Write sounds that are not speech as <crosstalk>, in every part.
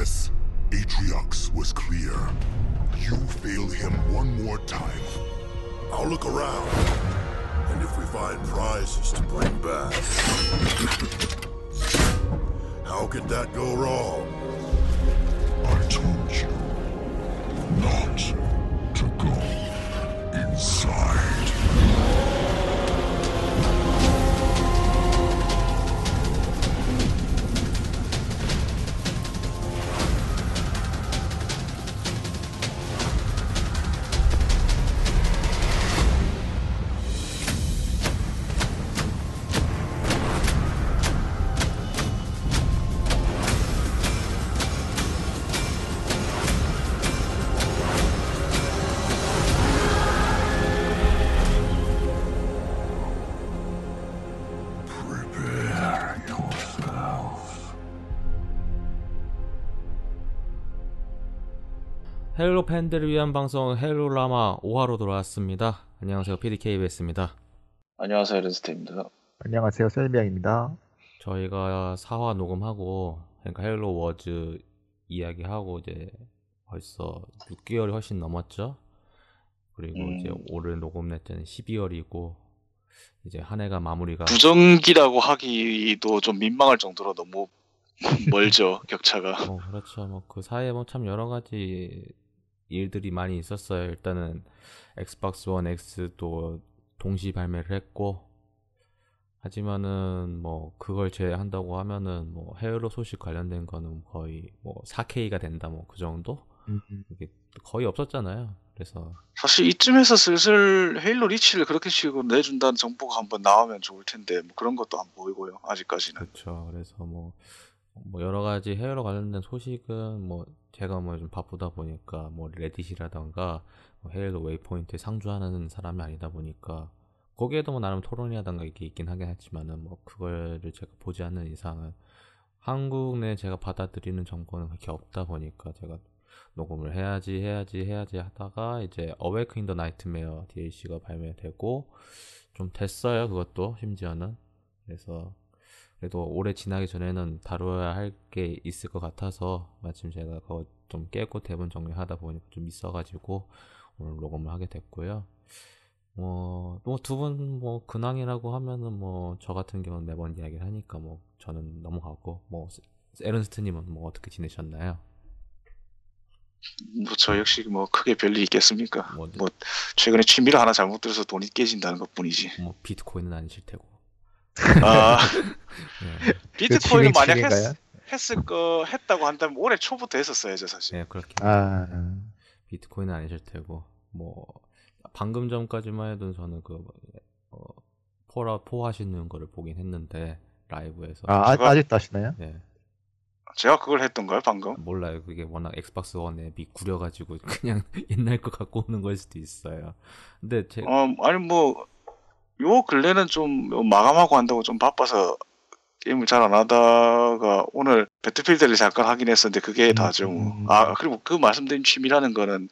this. Atriox was clear. You fail him one more time. I'll look around. And if we find prizes to bring back. How could that go wrong? I told you not to go inside. Halo 팬들을 위한 방송 헤일로라마 5화로 돌아왔습니다. 안녕하세요. PDKBS입니다. 안녕하세요, 렌스테입니다. 안녕하세요, 셀비앙입니다. 저희가 4화 녹음하고 그러니까 Halo Wars 이야기하고 이제 벌써 6개월이 훨씬 넘었죠. 그리고 음. 이제 올해 녹음 낼 때는 12월이고 이제 한 해가 마무리가 부정기라고 하기도 좀 민망할 정도로 너무 <laughs> 멀죠, 격차가. 뭐 그렇죠. 뭐 그 사이에 뭐 참 여러 가지 일들이 많이 있었어요. 일단은 Xbox One X도 동시 발매를 했고 하지만은 뭐 그걸 제외한다고 하면은 뭐 Halo 소식 관련된 거는 거의 뭐 4K가 된다 뭐 그 정도? 이게 거의 없었잖아요. 그래서 사실 이쯤에서 슬슬 Halo Reach를 그렇게 식으로 내준다는 정보가 한번 나오면 좋을 텐데, 뭐 그런 것도 안 보이고요, 아직까지는. 그렇죠. 그래서 뭐, 뭐 여러 가지 Halo 관련된 소식은 뭐 제가 뭐 좀 바쁘다 보니까 뭐 Reddit이라던가 뭐 Halo Waypoint에 상주하는 사람이 아니다 보니까 거기에도 뭐 나름 토론이라던가 이게 있긴 하긴 했지만은 뭐 그거를 제가 보지 않는 이상은 한국 내 제가 받아들이는 정보는 그렇게 없다 보니까 제가 녹음을 해야지 해야지 해야지 하다가 이제 Awakening the Nightmare DLC가 발매되고 좀 됐어요 그것도 심지어는. 그래서 그래도 올해 지나기 전에는 다뤄야 할 게 있을 것 같아서 마침 제가 그거 좀 깨고 대본 정리하다 보니까 좀 있어가지고 오늘 녹음을 하게 됐고요. 뭐두 분뭐 근황이라고 하면은 뭐 저 같은 경우는 매번 이야기를 하니까 뭐 저는 넘어가고 뭐 에른스트님은 뭐 어떻게 지내셨나요? 뭐 저 역시 뭐 크게 별일 있겠습니까? 뭐, 뭐 최근에 취미를 하나 잘못 들어서 돈이 깨진다는 것 뿐이지. 뭐 비트코인은 아니실 테고. 아, <laughs> 네, 비트코인은 취미- 만약 취미인가요? 했, 했을 거 했다고 한다면 올해 초부터 했었어야죠, 사실. 네 그렇게. 아, 비트코인은 아니실 테고 뭐 방금 전까지만 해도 저는 그 어, Fallout 4 하시는 거를 보긴 했는데 Live에서 아, 아 제가- 아직도 하시나요? 네 제가 그걸 했던가요, 방금? 몰라요 그게 워낙 Xbox One 앱이 구려가지고 <laughs> 그냥 옛날 거 갖고 오는 걸 수도 있어요 근데 제 어, 아니 뭐, 요 근래는 좀 마감하고 한다고 좀 바빠서 게임을 잘 안 하다가 오늘 배틀필드를 잠깐 하긴 했었는데 그게 음, 다죠. 뭐. 음. 아, 그리고 그 말씀드린 취미라는 거는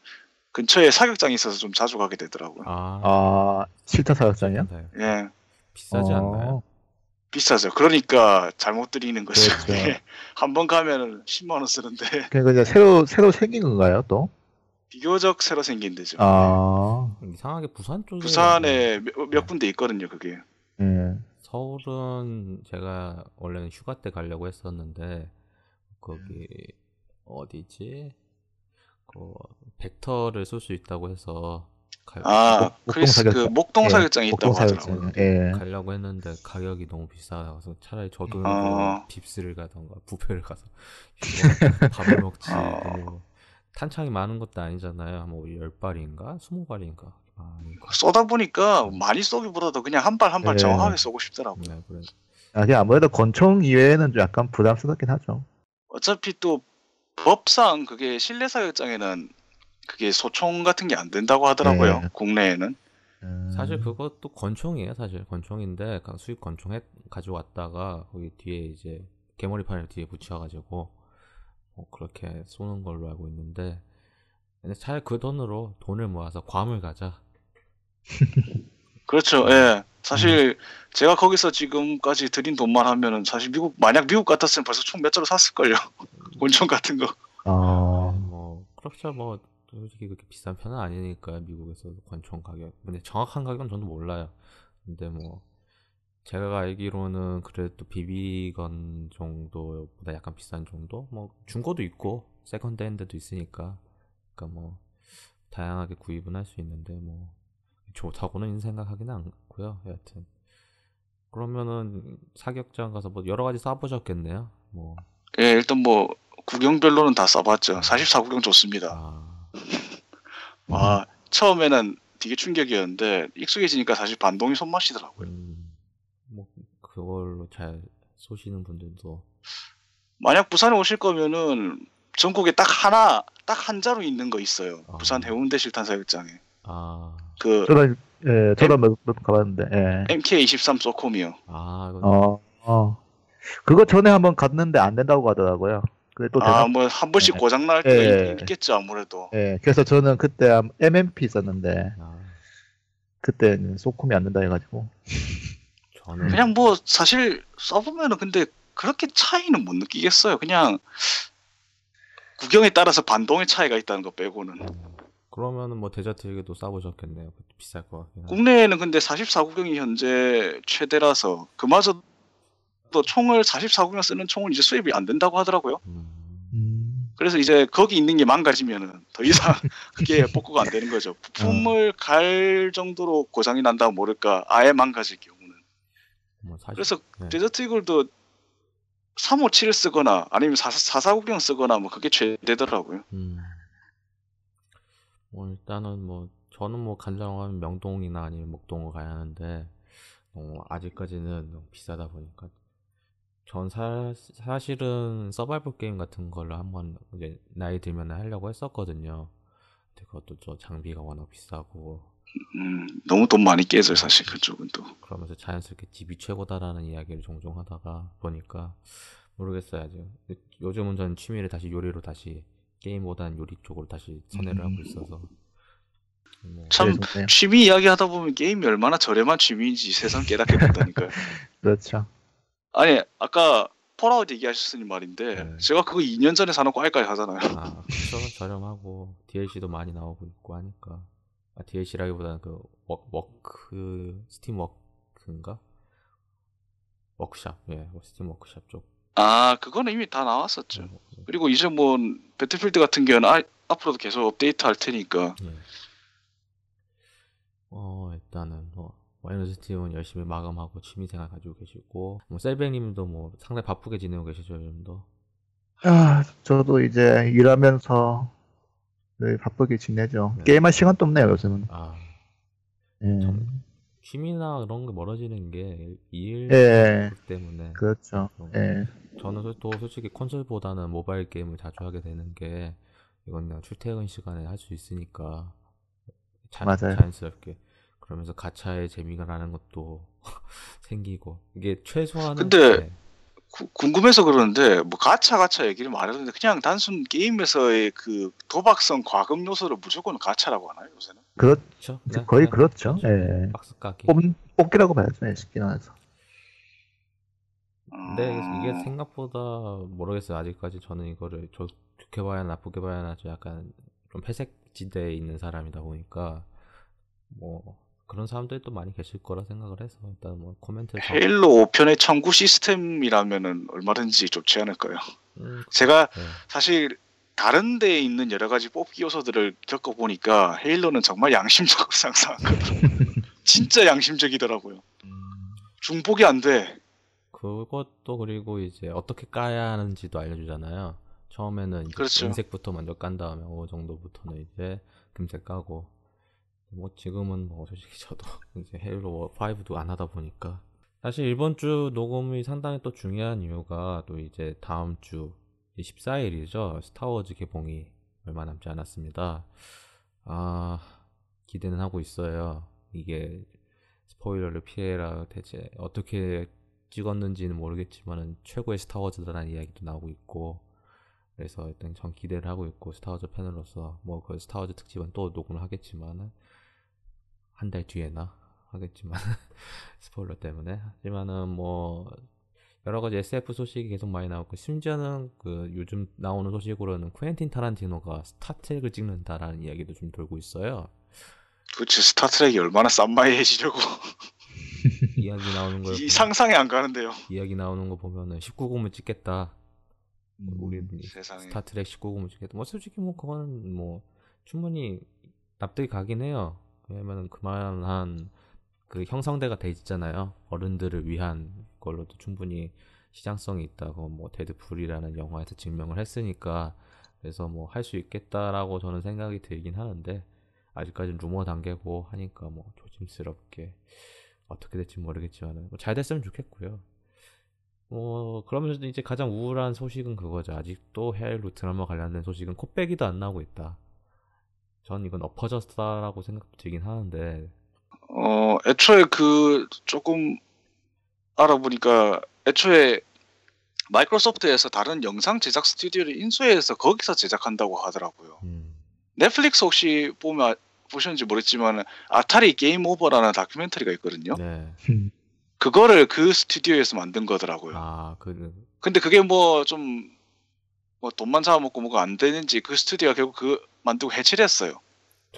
근처에 사격장이 있어서 좀 자주 가게 되더라고요. 아, 아, 실타 사격장이요? 비싸요. 예, 비싸지 어, 않나요? 비싸죠. 그러니까 잘못 드리는 거죠. 그렇죠. <laughs> 한번 가면은 10만 원 쓰는데 그러니까 이제 새로 새로 생긴 건가요, 또? 비교적 새로 생긴 데죠. 아, 이상하게 부산 쪽에 부산에 몇, 몇 군데 있거든요, 그게. 예. 서울은 제가 원래는 휴가 때 가려고 했었는데 거기 어디지? 그 벡터를 쏠수 있다고 해서 가, 아, 목- 크리스 그 사격장. 목동 예, 사격장이 있다고 목동 하더라고요. 사격장. 예. 가려고 했는데 가격이 너무 비싸서 차라리 저도 아. 그 빕스를 가던가 부페를 가서 <laughs> 밥을 먹지 아. 뭐 탄창이 많은 것도 아니잖아요 뭐 10발인가 20발인가 아. 쏘다 보니까 많이 쏘기보다도 그냥 한 발 한발 예. 정확하게 쏘고 싶더라고요. 네, 그래. 아, 아무래도 권총 이외에는 좀 약간 부담스럽긴 하죠. 어차피 또 법상 그게 실내 사격장에는 그게 소총 같은 게 안 된다고 하더라고요. 네. 국내에는. 음, 사실 그것도 권총이에요 사실 권총인데 그 수입 권총 해, 가져왔다가 거기 뒤에 이제 개머리판을 뒤에 붙여가지고 뭐 그렇게 쏘는 걸로 알고 있는데 근데 차라리 그 돈으로 돈을 모아서 괌을 가자. 그렇죠. 예. 사실 제가 거기서 지금까지 들인 돈만 하면은 사실 미국 만약 미국 같았으면 벌써 총 몇 자루 샀을걸요. <laughs> 권총 같은 거. 어, 뭐 그렇죠. 뭐 솔직히 그렇게 비싼 편은 아니니까 미국에서 권총 가격. 근데 정확한 가격은 저도 몰라요. 근데 뭐 제가 알기로는 그래도 비비건 정도보다 약간 비싼 정도 뭐 중고도 있고 second hand도 있으니까 그러니까 뭐 다양하게 구입은 할 수 있는데 뭐 좋다고는 생각하기는 않고요 여하튼 그러면은 사격장 가서 뭐 여러 가지 쏴보셨겠네요 뭐 예, 일단 뭐 구경별로는 다 써봤죠. 44 구경 좋습니다. 아, 와 처음에는 되게 충격이었는데 익숙해지니까 사실 반동이 손맛이더라고요. 음, 뭐 그걸로 잘 쏘시는 분들도 만약 부산에 오실 거면은 전국에 딱 하나 딱 한 자루 있는 거 있어요. 아. 부산 해운대 실탄 사격장에 아, 그 저는 예, 저도 몇 번 가봤는데, 예. MK23 소콤이요. 아, 이건 어, 어. 그거 전에 한번 갔는데 안 된다고 하더라고요. 또아뭐 한 번씩 네. 고장 날 때가 예. 있- 있겠죠 아무래도. 예, 그래서 저는 그때 한 MMP 있었는데, 아, 그때 소콤이 안 된다 해 가지고. <laughs> 저는 그냥 뭐 사실 써보면은 근데 그렇게 차이는 못 느끼겠어요. 그냥 구경에 따라서 반동의 차이가 있다는 거 빼고는. 그러면은 뭐 데저트에게도 쏴보셨겠네요. 그것도 비쌀 것 같긴 한데. 국내에는 근데 44구경이 현재 최대라서 그마저도 총을 44구경 쓰는 총은 이제 수입이 안 된다고 하더라고요. 음, 음, 그래서 이제 거기 있는 게 망가지면은 더 이상 <laughs> 그게 복구가 안 되는 거죠. 부품을 갈 정도로 고장이 난다 모를까 아예 망가질 경우 는. 뭐 사실 그래서 네. 데저트 이글도 357을 쓰거나 아니면 44구경 쓰거나 뭐 그게 최대더라고요. 음. 뭐 일단은 뭐 저는 뭐 간장하면 명동이나 아니면 목동을 가야 하는데 어, 아직까지는 너무 비싸다 보니까 전 사, 사실은 서바이벌 게임 같은 걸로 한번 이제 나이 들면 하려고 했었거든요. 근데 그것도 저 장비가 워낙 비싸고 음, 너무 돈 많이 깨져요 사실 그쪽은 또. 그러면서 자연스럽게 집이 최고다라는 이야기를 종종 하다가 보니까 모르겠어요 아직 요즘은 전 취미를 다시 요리로 다시 게임보다는 요리 쪽으로 다시 선회를 하고 있어서 뭐 참 그래, 좋네요. 취미 이야기 하다 보면 게임이 얼마나 저렴한 취미인지 세상 깨닫게 된다니까요. <laughs> 그렇죠. 아니 아까 Fallout 얘기하셨으니 말인데 네. 제가 그거 2년 전에 사놓고 알까지 하잖아요. 아 그쵸 저렴하고 DLC도 많이 나오고 있고 하니까 아, DLC라기보다는 그 Wor, Work Steam Work인가 Workshop 예 Steam Workshop 쪽 아 그거는 이미 다 나왔었죠. 어, 예. 그리고 이제 뭐 배틀필드 같은 경우는 아, 앞으로도 계속 업데이트 할 테니까 예. 어 일단은 뭐 와이너스 팀은 열심히 마감하고 취미생활 가지고 계시고 뭐 셀뱅님도 뭐 상당히 바쁘게 지내고 계시죠 요즘도 아, 저도 이제 일하면서 늘 바쁘게 지내죠. 네. 게임할 시간도 없네요, 요즘은. 아 예. 참. 취미나 그런 게 멀어지는 게 일 예. 때문에 그렇죠. 예. 저는 솔- 또 솔직히 콘솔보다는 모바일 게임을 자주 하게 되는 게 이건 그냥 출퇴근 시간에 할 수 있으니까 자, 맞아요. 자연스럽게 그러면서 가차의 재미가 나는 것도 <laughs> 생기고 이게 최소한은 근데 네. 구- 궁금해서 그러는데 뭐 가차 가차 얘기를 말하는데 그냥 단순 게임에서의 그 도박성 과금 요소를 무조건 가차라고 하나요 요새는? 그렇죠? 네, 거의 네, 그렇죠. 그렇죠. 예. 박스 까기 뽑, 뽑기라고 봐야죠, 예, 쉽게 나와서. 근데 이게 어, 생각보다 모르겠어요 아직까지 저는 이거를 좋, 좋게 봐야 하나 나쁘게 봐야 하나 좀 약간 좀 회색 지대에 있는 사람이다 보니까 뭐 그런 사람들이 또 많이 계실 거라 생각을 해서 일단 뭐 코멘트 헤일로 5편의 청구 시스템이라면은 얼마든지 좋지 않을까요? 음, 제가 네. 사실 다른 데에 있는 여러 가지 뽑기 요소들을 겪어보니까 헤일로는 정말 양심적으로 <laughs> 상상하거든요. 진짜 양심적이더라고요. 중복이 안 돼. 그것도 그리고 이제 어떻게 까야 하는지도 알려주잖아요. 처음에는 그렇죠. 은색부터 먼저 깐 다음에 어느 정도부터는 이제 금색 까고 뭐 지금은 뭐 솔직히 저도 <laughs> 이제 헤일로 5도 안 하다 보니까 사실 이번 주 녹음이 상당히 또 중요한 이유가 또 이제 다음 주 14일이죠. 스타워즈 개봉이 얼마 남지 않았습니다. 아 기대는 하고 있어요. 이게 스포일러를 피해라 대체 어떻게 찍었는지는 모르겠지만은 최고의 스타워즈다라는 이야기도 나오고 있고 그래서 일단 전 기대를 하고 있고 스타워즈 팬으로서 뭐 그 스타워즈 특집은 또 녹음을 하겠지만은 한 달 뒤에나 하겠지만 <laughs> 스포일러 때문에 하지만은 뭐 여러 가지 SF 소식이 계속 많이 나오고 심지어는 그 요즘 나오는 소식으로는 쿠엔틴 타란티노가 스타트렉을 찍는다라는 이야기도 좀 돌고 있어요. 도대체 스타트랙이 얼마나 쌈마이해지려고 <laughs> 이야기 나오는 보면- 상상이 안 가는데요. 이야기 나오는 거 보면은 19금을 찍겠다. 우리 세상에. 스타트랙 19금을 찍겠다. 뭐 솔직히 뭐 그거는 뭐 충분히 납득이 가긴 해요. 왜냐면 그만한 그 형성대가 돼 있잖아요. 어른들을 위한 걸로도 충분히 시장성이 있다고 뭐 데드풀이라는 영화에서 증명을 했으니까 그래서 뭐 할 수 있겠다라고 저는 생각이 들긴 하는데 아직까지는 루머 단계고 하니까 뭐 조심스럽게 어떻게 될지 모르겠지만 잘 됐으면 좋겠고요. 뭐 그러면서도 이제 가장 우울한 소식은 그거죠. 아직도 헤일로 드라마 관련된 소식은 코빼기도 안 나오고 있다. 전 이건 엎어졌다라고 생각도 들긴 하는데 어, 애초에 그 조금 알아보니까 애초에 마이크로소프트에서 다른 영상 제작 스튜디오를 인수해서 거기서 제작한다고 하더라고요. 음, 넷플릭스 혹시 보면 보셨는지 모르겠지만 아타리 게임 오버라는 다큐멘터리가 있거든요. 네. <laughs> 그거를 그 스튜디오에서 만든 거더라고요. 아 그 근데 그게 뭐 좀뭐 돈만 잡아먹고 뭐가 안 되는지 그 스튜디오가 결국 그 만들고 해체를 했어요.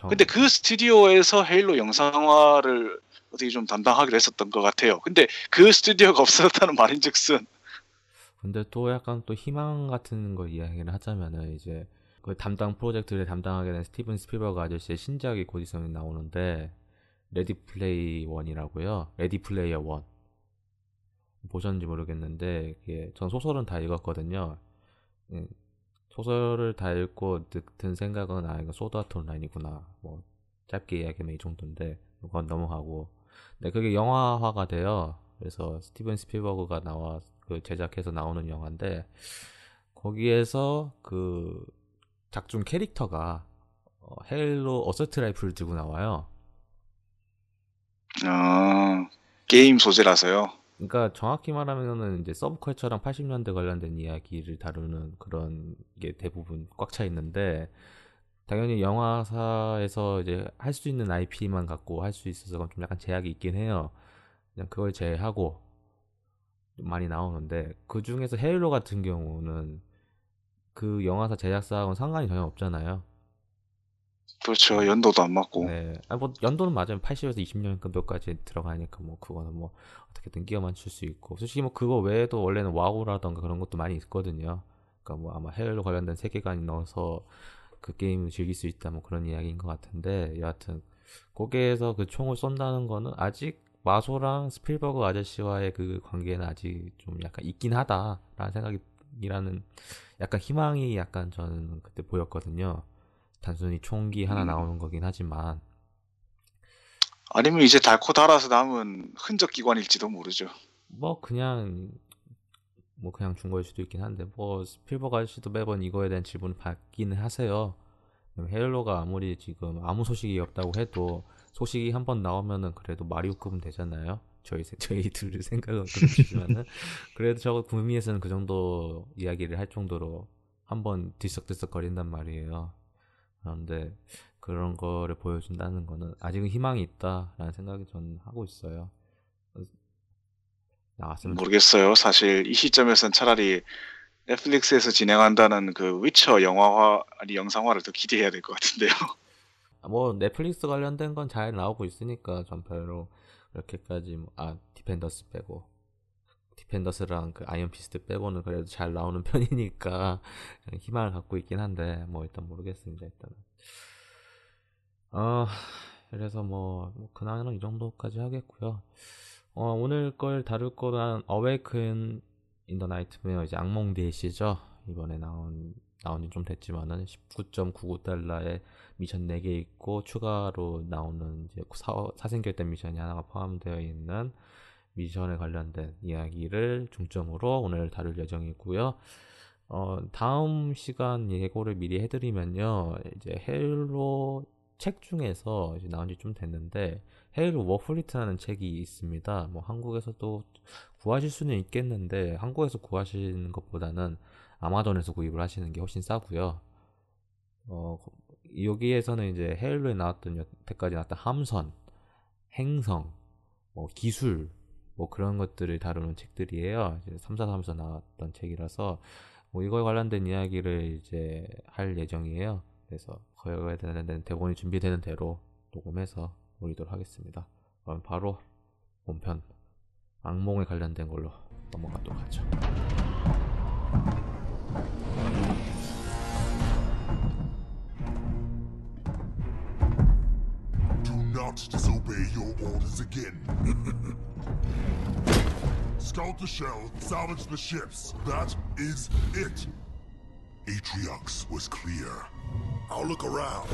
근데 그 스튜디오에서 헤일로 영상화를 어떻게 좀 담당하기로 했었던 것 같아요. 근데 그 스튜디오가 없어졌다는 말인즉슨 근데 또 약간 또 희망 같은 걸 이야기를 하자면은 이제 그 담당 프로젝트를 담당하게 된 스티븐 스필버그 아저씨의 신작이 곧 있으면 나오는데 레디 플레이 원이라고요. 레디 플레이어 원 보셨는지 모르겠는데 전 소설은 다 읽었거든요. 예, 소설을 다 읽고 드- 든 생각은 아 이거 소드 아트 온라인이구나. 뭐 짧게 이야기하면 이 정도인데 그건 넘어가고. 근데 그게 영화화가 돼요. 그래서 스티븐 스필버그가 나와 그 제작해서 나오는 영화인데 거기에서 그 작중 캐릭터가 어, 헤일로 assault rifle을 들고 나와요. 아, 게임 소재라서요. 그러니까 정확히 말하면은 이제 서브컬처랑 80년대 관련된 이야기를 다루는 그런 게 대부분 꽉 차 있는데 당연히 영화사에서 이제 할 수 있는 IP만 갖고 할 수 있어서 좀 약간 제약이 있긴 해요. 그냥 그걸 제외하고 좀 많이 나오는데 그 중에서 헤일로 같은 경우는 그 영화사 제작사하고는 상관이 전혀 없잖아요. 그렇죠. 연도도 안 맞고. 네. 아, 뭐, 연도는 맞아요. 80에서 20년까지 들어가니까, 뭐, 그거는 뭐, 어떻게든 끼워 맞출 수 있고. 솔직히 뭐, 그거 외에도 원래는 와우라던가 그런 것도 많이 있거든요. 그러니까 뭐, 아마 헤일로 관련된 세계관이 넣어서 그 게임을 즐길 수 있다, 뭐, 그런 이야기인 것 같은데, 여하튼, 거기에서 그 총을 쏜다는 거는 아직 마소랑 스필버그 아저씨와의 그 관계는 아직 좀 약간 있긴 하다라는 생각이, 이라는 약간 희망이 약간 저는 그때 보였거든요. 단순히 총기 하나 음. 나오는 거긴 하지만 아니면 이제 닳고 닳아서 남은 흔적 기관일지도 모르죠. 뭐 그냥 뭐 그냥 준 거일 수도 있긴 한데 뭐 스필버그 아저씨도 매번 이거에 대한 질문을 받기는 하세요. 헤일로가 아무리 지금 아무 소식이 없다고 해도 소식이 한 번 나오면은 그래도 마리오급은 되잖아요. 저희 세- 저희들 생각은 그렇지만은 <laughs> 그래도 저거 구미에서는 그 정도 이야기를 할 정도로 한번 들썩들썩 거린단 말이에요. 그런데 그런 거를 보여준다는 거는 아직은 희망이 있다라는 생각이 저는 하고 있어요. 나왔으면 좋- 모르겠어요. 사실 이 시점에서는 차라리 넷플릭스에서 진행한다는 그 위쳐 영화화 아니 영상화를 더 기대해야 될 것 같은데요. 뭐 넷플릭스 관련된 건 잘 나오고 있으니까 전 별로 그렇게까지 뭐- 아 디펜더스 빼고 디펜더스랑 그 아이언 피스트 빼고는 그래도 잘 나오는 <laughs> 편이니까 희망을 갖고 있긴 한데 뭐 일단 모르겠습니다 일단은. 어 그래서 뭐, 뭐 근황은 이 정도까지 하겠고요. 어 오늘 걸 다룰 거는 어웨이큰 인더 나이트메어 이제 악몽 DLC죠? 이번에 나온 나온 지 좀 됐지만은 19.99달러에 미션 4개 있고 추가로 나오는 이제 사, 사생결단 미션이 하나가 포함되어 있는 미션에 관련된 이야기를 중점으로 오늘 다룰 예정이고요. 어, 다음 시간 예고를 미리 해드리면요. 이제 헤일로 책 중에서 나온 지 좀 됐는데 헤일로 워플리트라는 책이 있습니다. 뭐 한국에서도 구하실 수는 있겠는데 한국에서 구하시는 것보다는 아마존에서 구입을 하시는 게 훨씬 싸고요. 어, 여기에서는 이제 헤일로에 나왔던 여태까지 나왔던 함선, 행성, 뭐 기술, 뭐 그런 것들을 다루는 책들이에요. 이제 3, 4, 3에서 나왔던 책이라서 뭐 이거에 관련된 이야기를 이제 할 예정이에요. 그래서 거기에 대한 대본이 준비되는 대로 녹음해서 올리도록 하겠습니다. 그럼 바로 본편 악몽에 관련된 걸로 넘어가도록 하죠. <laughs> Scout the shell, salvage the ships. That is it. Atriox was clear. I'll look around.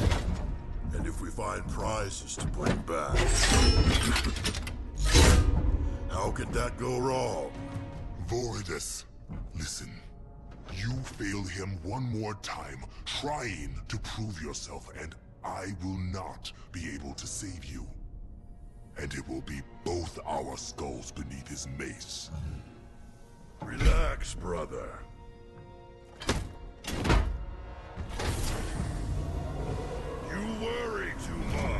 And if we find prizes to bring back. How could that go wrong? Voridus, listen. You fail him one more time, trying to prove yourself, and I will not be able to save you. And it will be both our skulls beneath his mace. Relax, brother. You worry too much.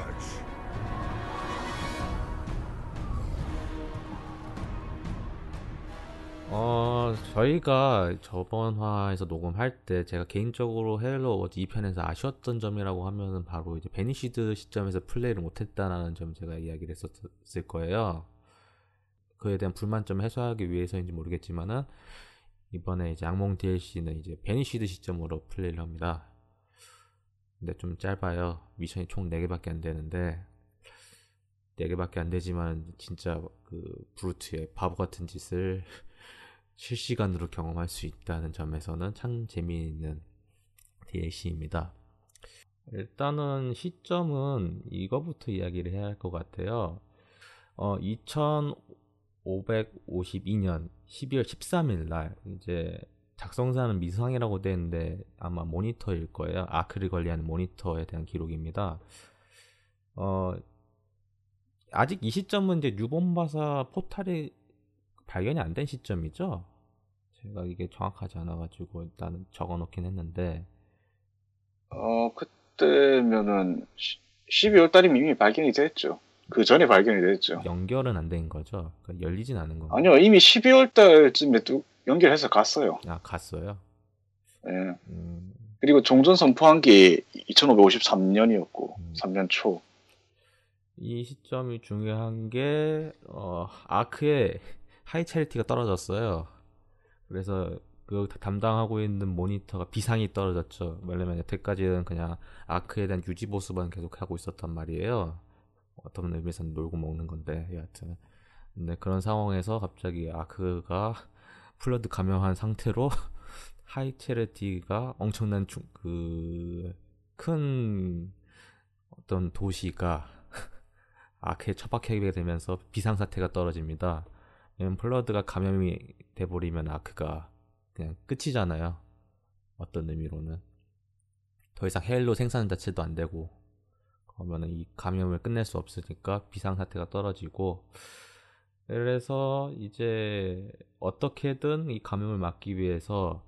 어, 저희가 저번 화에서 녹음할 때 제가 개인적으로 헤일로 워즈 2편에서 아쉬웠던 점이라고 하면은 바로 이제 베니시드 시점에서 플레이를 못했다라는 점 제가 이야기를 했었을 거예요. 그에 대한 불만점을 해소하기 위해서인지 모르겠지만은 이번에 이제 악몽 DLC는 이제 베니시드 시점으로 플레이를 합니다. 근데 좀 짧아요. 미션이 총 4개밖에 안 되는데 4개밖에 안 되지만 진짜 그 브루트의 바보 같은 짓을 실시간으로 경험할 수 있다는 점에서는 참 재미있는 DLC입니다. 일단은 시점은 이거부터 이야기를 해야 할 것 같아요. 어, 2552년 12월 13일 날 이제 작성사는 미상이라고 되는데 아마 모니터일 거예요. 아크를 관리하는 모니터에 대한 기록입니다. 어, 아직 이 시점은 이제 뉴본바사 포탈이 발견이 안 된 시점이죠. 제가 이게 정확하지 않아가지고 일단은 적어놓긴 했는데 어 그때면은 12월 달이면 이미 발견이 됐죠. 그 전에 발견이 됐죠. 연결은 안 된 거죠. 그러니까 열리진 않은 건가요? 아니요, 이미 12월 달쯤에 또 연결해서 갔어요. 아 갔어요. 예. 음, 그리고 종전 선포한 게 2553년이었고 음. 3년 초. 이 시점이 중요한 게 어, 아크의 하이 차리티가 떨어졌어요. 그래서 그 담당하고 있는 모니터가 비상이 떨어졌죠. 왜냐면 여태까지는 그냥 아크에 대한 유지 보수만 계속 하고 있었단 말이에요. 어떤 의미에서는 놀고 먹는 건데 여하튼. 근데 그런 상황에서 갑자기 아크가 플러드 감염한 상태로 <laughs> 하이 차리티가 엄청난 그큰 어떤 도시가 <laughs> 아크에 처박히게 되면서 비상사태가 떨어집니다. 플러드가 감염이 돼버리면 아크가 그냥 끝이잖아요. 어떤 의미로는. 더 이상 헤일로 생산 자체도 안 되고, 그러면은 이 감염을 끝낼 수 없으니까 비상사태가 떨어지고, 그래서 이제 어떻게든 이 감염을 막기 위해서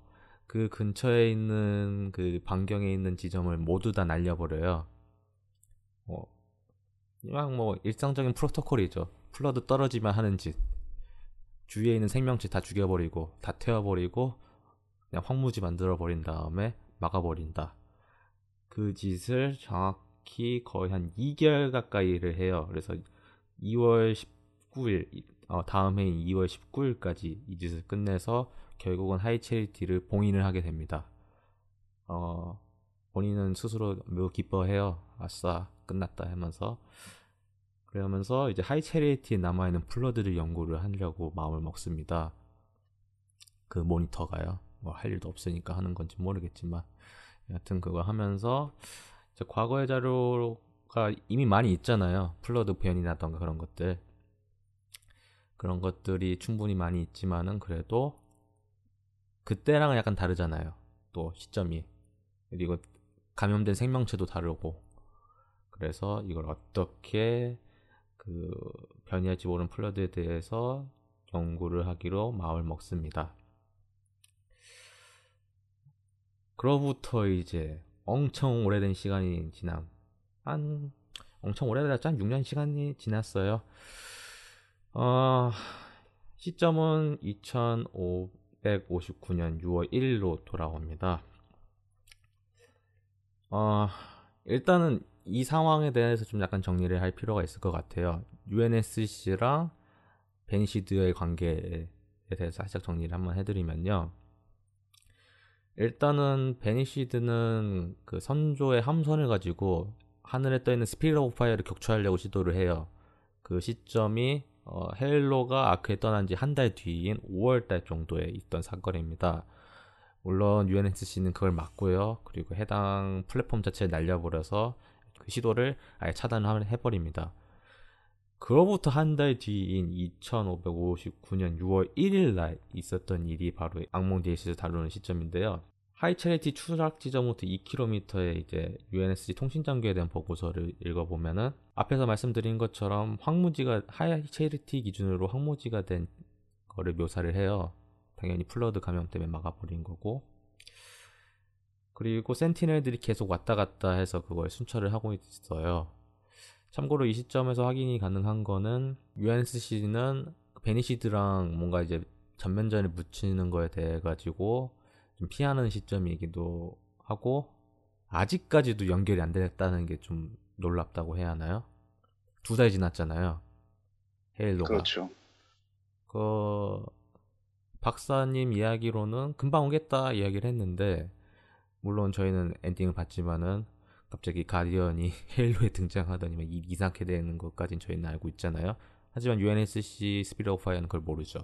그 근처에 있는 그 반경에 있는 지점을 모두 다 날려버려요. 어, 그냥 뭐 일상적인 프로토콜이죠. 플러드 떨어지면 하는 짓. 주위에 있는 생명체 다 죽여버리고 다 태워버리고 그냥 황무지 만들어버린 다음에 막아버린다. 그 짓을 정확히 거의 한 2개월 가까이를 해요. 그래서 2월 19일 어, 다음 해인 2월 19일까지 이 짓을 끝내서 결국은 하이 채리티를 봉인을 하게 됩니다. 어, 본인은 스스로 매우 기뻐해요. 아싸 끝났다 하면서 그러면서 이제 하이 채리티에 남아있는 플러드를 연구를 하려고 마음을 먹습니다. 그 모니터가요. 뭐 할 일도 없으니까 하는 건지 모르겠지만 여하튼 그거 하면서 과거의 자료가 이미 많이 있잖아요. 플러드 변이라던가 그런 것들 그런 것들이 충분히 많이 있지만은 그래도 그때랑은 약간 다르잖아요. 또 시점이 그리고 감염된 생명체도 다르고 그래서 이걸 어떻게 그 변이할지 모르는 플러드에 대해서 연구를 하기로 마음을 먹습니다. 그로부터 이제 엄청 오래된 시간이 지남 한 엄청 오래됐죠 한 6년 시간이 지났어요. 어 시점은 2559년 6월 1일로 돌아옵니다. 어, 일단은 이 상황에 대해서 좀 약간 정리를 할 필요가 있을 것 같아요. UNSC랑 베니시드의 관계에 대해서 살짝 정리를 한번 해드리면요. 일단은 베니시드는 그 선조의 함선을 가지고 하늘에 떠 있는 스피릿 오브 파이어를 격추하려고 시도를 해요. 그 시점이 어, 헤일로가 아크에 떠난 지 한 달 뒤인 5월달 정도에 있던 사건입니다. 물론 UNSC는 그걸 막고요. 그리고 해당 플랫폼 자체를 날려버려서 그 시도를 아예 차단을 해버립니다. 그로부터 한 달 뒤인 2559년 6월 1일 날 있었던 일이 바로 악몽 DLC에서 다루는 시점인데요. High Charity 추락 지점부터 2km의 이제 UNSC 통신 장교에 대한 보고서를 읽어보면은 앞에서 말씀드린 것처럼 황무지가 High Charity 기준으로 황무지가 된 거를 묘사를 해요. 당연히 Flood 감염 때문에 막아버린 거고 그리고 Sentinel들이 계속 왔다 갔다 해서 그걸 순찰을 하고 있어요. 참고로 이 시점에서 확인이 가능한 거는 UNSC는 Banished랑 뭔가 이제 전면전에 묻히는 거에 대해 가지고 좀 피하는 시점이기도 하고 아직까지도 연결이 안 됐다는 게 좀 놀랍다고 해야 하나요? 두 달 지났잖아요. Halo가. 그렇죠. 그 박사님 이야기로는 금방 오겠다 이야기를 했는데 물론 저희는 엔딩을 봤지만은 갑자기 Guardian이 <laughs> Halo에 등장하더니 이상하게 되는 것까진 저희는 알고 있잖아요. 하지만 UNSC Spirit of Fire는 그걸 모르죠.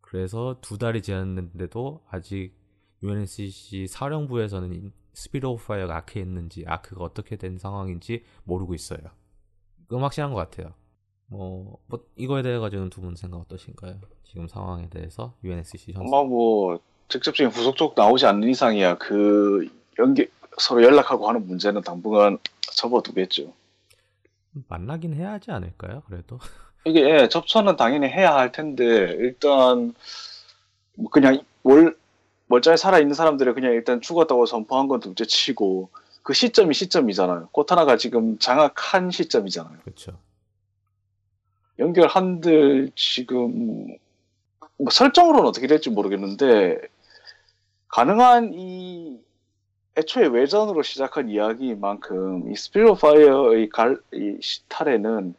그래서 두 달이 지났는데도 아직 UNSC 사령부에서는 스피드 오브 파이어가 아크에 있는지 아크가 어떻게 된 상황인지 모르고 있어요. 확실한 것 같아요. 뭐, 뭐 이거에 대해 가지고는 두 분 생각 어떠신가요? 지금 상황에 대해서 UNSC 현수. 아마 뭐 직접적인 후속 쪽 나오지 않는 이상이야 그 연계 서로 연락하고 하는 문제는 당분간 접어두겠죠. 만나긴 해야 하지 않을까요? 그래도 <laughs> 이게 예, 접선은 당연히 해야 할 텐데 일단 뭐 그냥 월 멀쩡히 살아 있는 사람들이 그냥 일단 죽었다고 선포한 건 둘째치고 그 시점이 시점이잖아요. 코타나가 지금 장악한 시점이잖아요. 그렇죠. 연결한들 지금 뭐 설정으로는 어떻게 될지 모르겠는데 가능한 이 애초에 외전으로 시작한 이야기만큼 이 Spirit Fire의 갈, 이 시탈에는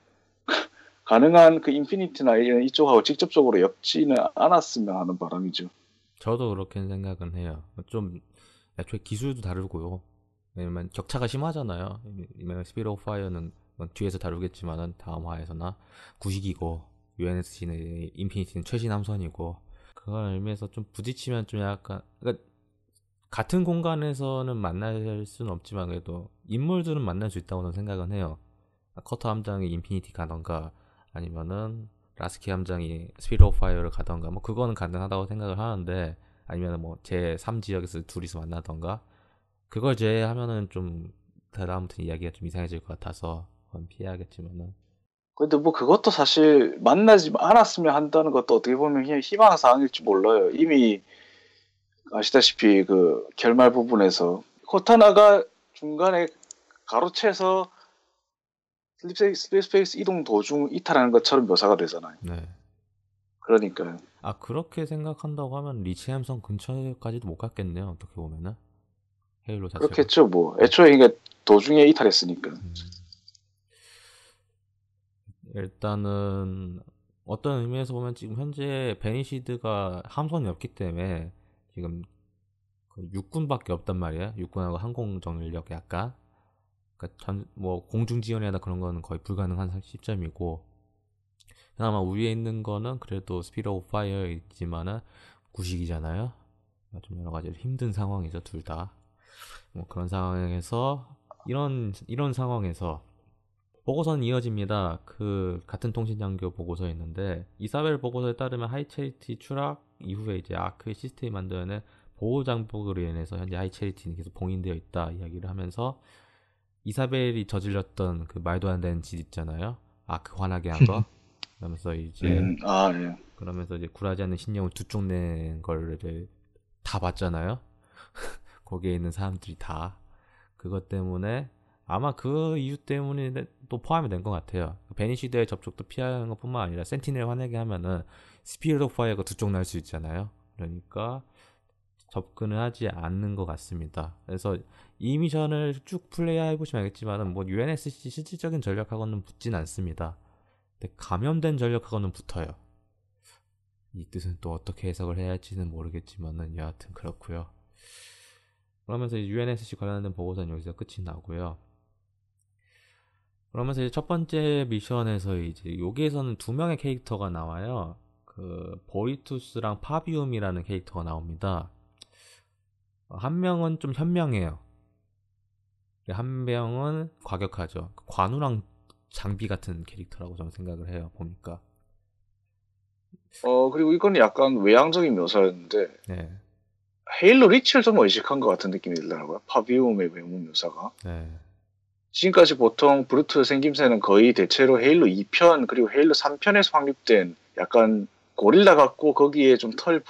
<laughs> 가능한 그 Infinity나 이런 이쪽하고 직접적으로 엮지는 않았으면 하는 바람이죠. 저도 그렇게 생각은 해요. 좀 애초에 기술도 다르고요. 왜냐면 격차가 심하잖아요. of Fire는 뒤에서 다루겠지만은 다음 화에서나 구식이고 UNSC는 Infinity는 최신 함선이고 그런 의미에서 좀 부딪히면 좀 약간 그러니까 같은 공간에서는 만날 수는 없지만 그래도 인물들은 만날 수 있다고는 생각은 해요. 커터 함장이 Infinity 가던가 아니면은 라스키 함장이 Spirit of Fire를 가던가 뭐 그거는 가능하다고 생각을 하는데 아니면 뭐 제3지역에서 둘이서 만나던가 그걸 제외하면은 좀 다음부터 이야기가 좀 이상해질 것 같아서 그건 피해야겠지만은 근데 뭐 그것도 사실 만나지 않았으면 한다는 것도 어떻게 보면 그냥 희망 사항일지 몰라요. 이미 아시다시피 그 결말 부분에서 코타나가 중간에 가로채서 slipspace 이동 도중 이탈하는 것처럼 묘사가 되잖아요. 네. 그러니까요. 아 그렇게 생각한다고 하면 Reach 행성 근처까지도 못 갔겠네요. 어떻게 보면은 Halo 자체가. 그렇겠죠. 뭐 애초에 이게 도중에 이탈했으니까. 음. 일단은 어떤 의미에서 보면 지금 현재 Banished가 함선이 없기 때문에 지금 그 육군밖에 없단 말이야. 육군하고 항공 전력 약간 그러니까 전, 뭐 공중 지원이나 그런 거는 거의 불가능한 시점이고 그나마 위에 있는 거는 그래도 Spirit of Fire이지만은 구식이잖아요. 그러니까 좀 여러 가지 힘든 상황이죠 둘 다. 뭐 그런 상황에서 이런 이런 상황에서 보고서는 이어집니다. 그 같은 통신장교 보고서에 있는데 이사벨 보고서에 따르면 High Charity 추락 이후에 이제 Ark 시스템이 만드는 보호 장복으로 인해서 현재 하이체리티는 계속 봉인되어 있다 이야기를 하면서 이사벨이 저질렀던 그 말도 안 되는 짓 있잖아요. 아크 화나게 한 거. <laughs> 그러면서 이제 음, 아, 예. 그러면서 이제 굴하지 않는 신념을 두 쪽낸 거를 다 봤잖아요. <laughs> 거기에 있는 사람들이 다 그것 때문에 아마 그 이유 때문에 또 포함이 된 것 같아요. 베니시드의 접촉도 피하는 것뿐만 아니라 센티넬 화내게 하면은 Spirit of Fire가 두 쪽 날 수 있잖아요. 그러니까 접근을 하지 않는 것 같습니다. 그래서 이 미션을 쭉 플레이해 보시면 알겠지만은 뭐 UNSC 실질적인 전력하고는 붙진 않습니다. 근데 감염된 전력하고는 붙어요. 이 뜻은 또 어떻게 해석을 해야 할지는 모르겠지만은 여하튼 그렇고요. 그러면서 UNSC 관련된 보고서는 여기서 끝이 나고요. 그러면서 이제 첫 번째 미션에서 이제 여기에서는 두 명의 캐릭터가 나와요. 그 보리투스랑 파비움이라는 캐릭터가 나옵니다. 한 명은 좀 현명해요. 한 명은 과격하죠. 관우랑 장비 같은 캐릭터라고 저는 생각을 해요. 보니까. 어 그리고 이건 약간 외향적인 묘사였는데 네. 헤일로 리치를 좀 의식한 것 같은 느낌이 들더라고요. 파비움의 외모 묘사가. 네. 지금까지 보통 Brute 생김새는 거의 대체로 Halo 2편 그리고 Halo 3편에서 확립된 약간 고릴라 같고 거기에 좀 털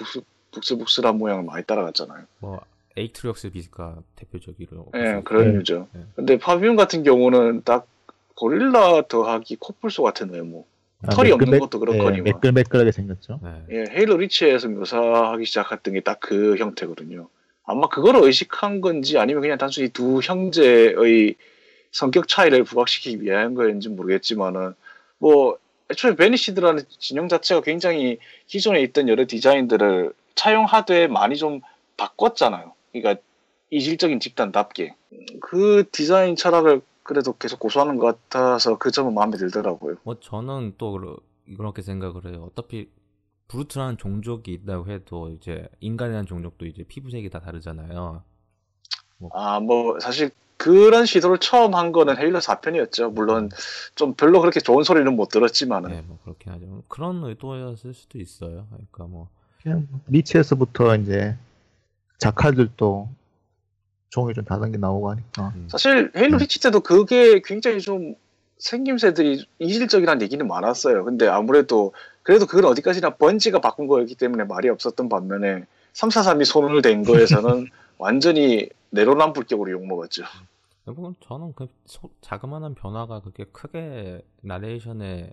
북슬북슬한 모양을 많이 따라갔잖아요. 뭐 에이트리옥스 비스가 대표적으로. 네, 그런 유죠. 네. 근데 파비움 같은 경우는 딱 고릴라 더하기 코뿔소 같은 외모. 아, 털이 없는 매끌매- 것도 그렇거니와. 예, 매끌매끌하게 생겼죠. 네. 예, Halo Reach에서 묘사하기 시작했던 게 딱 그 형태거든요. 아마 그거를 의식한 건지 아니면 그냥 단순히 두 형제의 성격 차이를 부각시키기 위한 거인지 모르겠지만은 뭐 애초에 베니시드라는 진영 자체가 굉장히 기존에 있던 여러 디자인들을 차용하되 많이 좀 바꿨잖아요. 그러니까 이질적인 집단답게 그 디자인 철학을 그래도 계속 고수하는 것 같아서 그 점은 마음에 들더라고요. 뭐 저는 또 그렇게 생각을 해요. 어차피 Brute라는 종족이 있다고 해도 이제 인간이라는 종족도 이제 피부색이 다 다르잖아요. 아, 뭐, 사실 그런 시도를 처음 한 거는 Halo 4편이었죠. 물론 좀 별로 그렇게 좋은 소리는 못 들었지만은. 네, 뭐 그렇긴 하죠. 그런 의도였을 수도 있어요. 그러니까 뭐 그냥 Reach에서부터 이제 자칼들도 종이 좀 다른 게 나오고 하니까. 음, 사실 Halo Reach 때도 그게 굉장히 좀 생김새들이 이질적이라는 얘기는 많았어요. 근데 아무래도 그래도 그건 어디까지나 번지가 바꾼 거였기 때문에 말이 없었던 반면에 343이 손을 댄 거에서는 <laughs> 완전히 내로남불격으로 욕먹었죠. 뭐 저는 그 소- 자그마한 변화가 그렇게 크게 나레이션에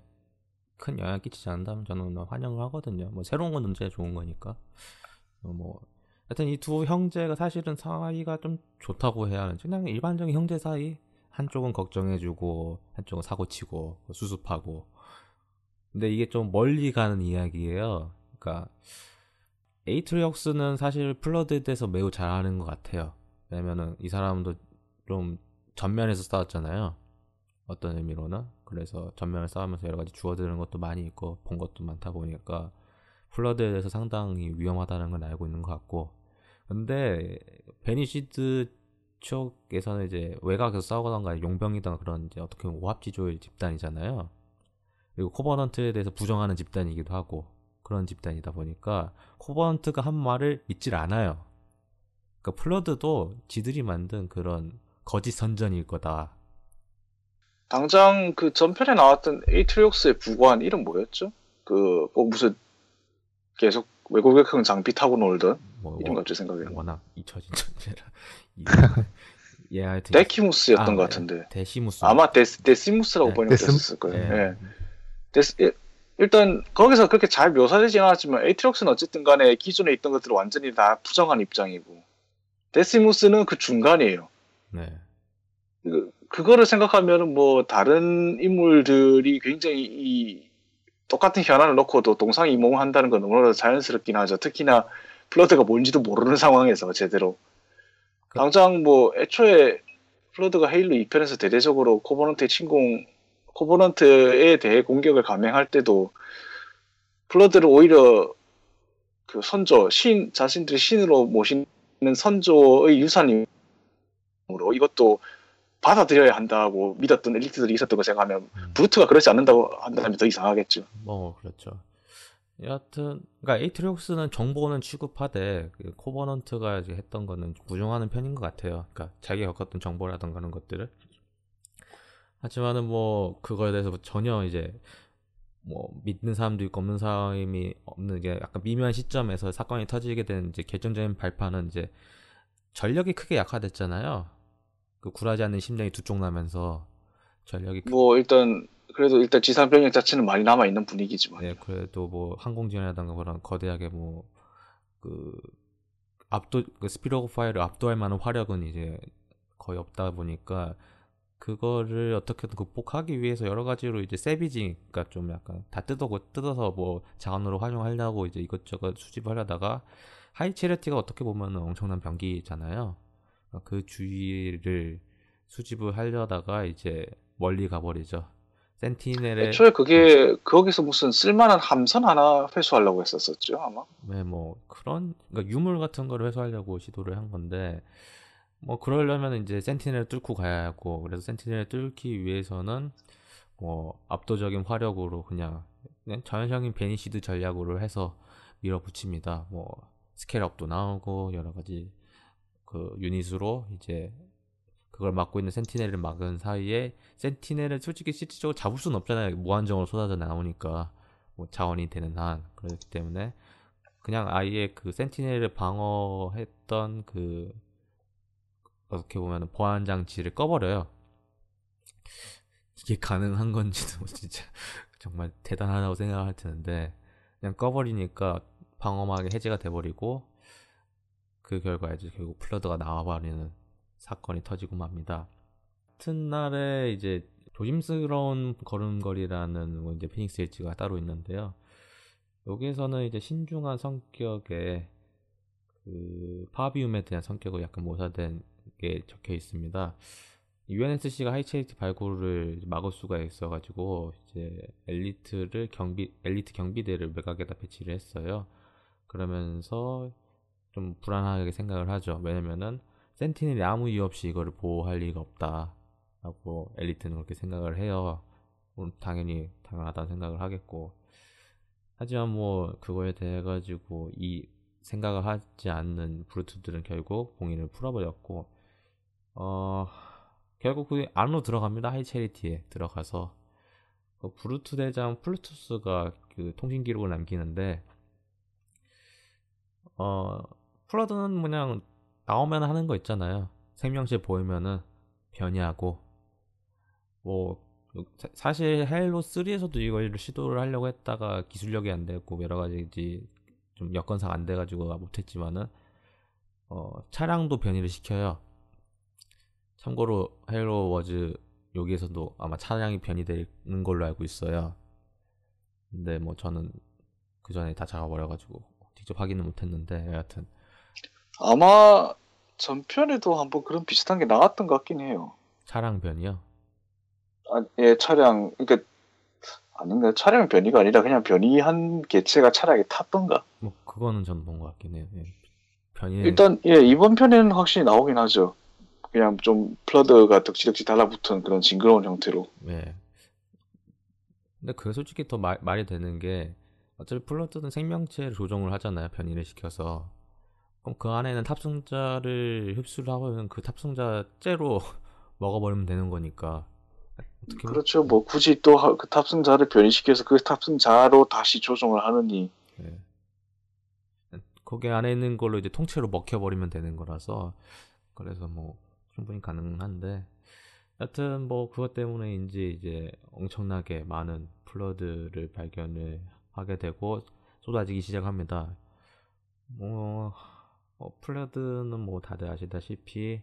큰 영향 끼치지 않는다면 저는 환영을 하거든요. 뭐 새로운 건 언제나 좋은 거니까. 어, 뭐 하여튼 이 두 형제가 사실은 사이가 좀 좋다고 해야 하는지 그냥 일반적인 형제 사이 한쪽은 걱정해주고 한쪽은 사고치고 수습하고 근데 이게 좀 멀리 가는 이야기예요. 그러니까 에이트리옥스는 사실 플러드에 대해서 매우 잘하는 것 같아요. 왜냐면은 이 사람도 좀 전면에서 싸웠잖아요. 어떤 의미로는 그래서 전면을 싸우면서 여러 가지 주워드는 것도 많이 있고 본 것도 많다 보니까 플러드에 대해서 상당히 위험하다는 걸 알고 있는 것 같고 근데 Banished 쪽에서는 이제 외곽에서 싸우거나 용병이든 그런 이제 어떻게 보면 오합지졸 집단이잖아요. 그리고 Covenant에 대해서 부정하는 집단이기도 하고 그런 집단이다 보니까 Covenant가 한 말을 믿질 않아요. 그러니까 Flood도 지들이 만든 그런 거짓 선전일 거다. 당장 그 전편에 나왔던 에이트리옥스의 부관 이름 뭐였죠? 그, 뭐 무슨 계속 외국역형 장비 타고 놀던 뭐 이름 워- 갑자기 생각이 안 나. 워낙 잊혀진 존재라. 이- <laughs> 예, 하여튼 데키무스였던 아, 것 네. 같은데. 데시무스. 아마 데스, 데시무스라고 네. 번역됐을 거예요. 예. 예. 데스, 예, 일단 거기서 그렇게 잘 묘사되지 않았지만 에이트록스는 어쨌든 간에 기존에 있던 것들을 완전히 다 부정한 입장이고 데시무스는 그 중간이에요. 네. 그, 그거를 생각하면은 뭐 다른 인물들이 굉장히 이 똑같은 현안을 놓고도 동상이몽한다는 건 너무나 자연스럽긴 하죠. 특히나 Flood가 뭔지도 모르는 <laughs> 상황에서 제대로. 그- 당장 뭐 애초에 플러드가 Halo 2편에서 대대적으로 Covenant의 침공, Covenant에 대해 공격을 감행할 때도 Flood를 오히려 그 선조, 신, 자신들이 신으로 모시는 선조의 유산으로 이것도 받아들여야 한다고 믿었던 엘리트들이 있었던 거 생각하면 음. Brute가 그렇지 않는다고 한다면 더 이상하겠죠. 뭐 그렇죠. 여하튼 그러니까 에이트리옥스는 정보는 취급하되 그 코버넌트가 이제 했던 거는 부정하는 편인 것 같아요. 그러니까 자기가 겪었던 정보라든가 그런 것들을. 하지만은 뭐 그거에 대해서 전혀 이제 뭐 믿는 사람도 있고 없는 사람이 없는 게 약간 미묘한 시점에서 사건이 터지게 된 이제 결정적인 발판은 이제 전력이 크게 약화됐잖아요. 그 굴하지 않는 심장이 두 쪽 나면서 전력이 뭐 일단 그래도 일단 지상 병력 자체는 많이 남아 있는 분위기지만. 네, 그래도 뭐 항공지원이라던가 그런 거대하게 뭐 그 압도 그 오브 파이를 압도할 만한 화력은 이제 거의 없다 보니까 그거를 어떻게든 극복하기 위해서 여러 가지로 이제 salvage 그러니까 좀 약간 다 뜯어고 뜯어서 뭐 자원으로 활용하려고 이제 이것저것 수집하려다가 High Charity가 어떻게 보면 엄청난 병기잖아요. 그러니까 그 주위를 수집을 하려다가 이제 멀리 가버리죠. Sentinel의 애초에 그게 거기서 무슨 쓸만한 함선 하나 회수하려고 했었었죠 아마. 네, 뭐 그런 그러니까 유물 같은 거를 회수하려고 시도를 한 건데 뭐 그러려면 이제 Sentinel을 뚫고 가야 하고 그래서 Sentinel을 뚫기 위해서는 뭐 압도적인 화력으로 그냥, 전형적인 Banished 전략으로 해서 밀어붙입니다. 뭐 Scarab도 나오고 여러 가지 그 유닛으로 이제 그걸 막고 있는 센티넬을 막은 사이에 센티넬을 솔직히 실질적으로 잡을 수는 없잖아요. 무한정으로 쏟아져 나오니까 뭐 자원이 되는 한 그렇기 때문에 그냥 아예 그 센티넬을 방어했던 그 어떻게 보면 보안 장치를 꺼버려요. 이게 가능한 건지도 <laughs> 진짜 정말 대단하다고 생각할 텐데 그냥 꺼버리니까 방어막이 해제가 돼버리고 그 결과 이제 결국 Flood가 나와버리는 사건이 터지고 맙니다. 같은 날에 이제 조심스러운 걸음걸이라는 뭐 이제 Phoenix Edge가 따로 있는데요. 여기에서는 이제 신중한 성격의 그 파비움에 대한 성격을 약간 모사된 게 적혀 있습니다. UNSC가 High Charity 발굴을 막을 수가 있어가지고 이제 엘리트를 경비 엘리트 경비대를 외곽에다 배치를 했어요. 그러면서 좀 불안하게 생각을 하죠. 왜냐면은 센티넬이 아무 이유 없이 이거를 보호할 리가 없다라고 엘리트는 그렇게 생각을 해요. 당연히 당연하다는 생각을 하겠고 하지만 뭐 그거에 대해 가지고 이 생각을 하지 않는 브루트들은 결국 봉인을 풀어버렸고 어 결국 그 안으로 들어갑니다 High Charity에 들어가서 그 Brute 대장 플루투스가 그 통신 기록을 남기는데 어 Flood는 그냥 나오면 하는 거 있잖아요. 생명체 보이면은 변이하고 뭐 사실 Halo 3에서도 이걸 시도를 하려고 했다가 기술력이 안 되고 여러 가지 좀 여건상 안 돼가지고 못했지만은 어 차량도 변이를 시켜요. 참고로 Halo Wars 여기에서도 아마 차량이 변이되는 걸로 알고 있어요. 근데 뭐 저는 그 전에 다 잡아버려가지고 직접 확인은 못했는데 여하튼 아마 전편에도 한번 그런 비슷한 게 나왔던 것 같긴 해요. 차량 변이요? 아, 예, 차량, 그러니까 아닌가 차량 변이가 아니라 그냥 변이한 개체가 차량에 탔던가. 뭐 그거는 전 본 것 같긴 해요. 예. 변이 일단 예 이번 편에는 확실히 나오긴 하죠. 그냥 좀 Flood가 덕지덕지 달라붙은 그런 징그러운 형태로. 네. 근데 그게 솔직히 더 말, 말이 되는 게 어차피 Flood는 생명체를 조종을 하잖아요. 변이를 시켜서. 그럼 그 안에는 탑승자를 흡수를 하면 그 탑승자 째로 <laughs> 먹어버리면 되는 거니까. 그렇죠. 뭐 굳이 또 그 탑승자를 변이시켜서 그 탑승자로 다시 조종을 하느니. 네. 거기 안에 있는 걸로 이제 통째로 먹혀버리면 되는 거라서 그래서 뭐 충분히 가능한데 여튼 뭐 그것 때문에인지 이제 엄청나게 많은 Flood를 발견을 하게 되고 쏟아지기 시작합니다. 뭐 어, Flood는 뭐 다들 아시다시피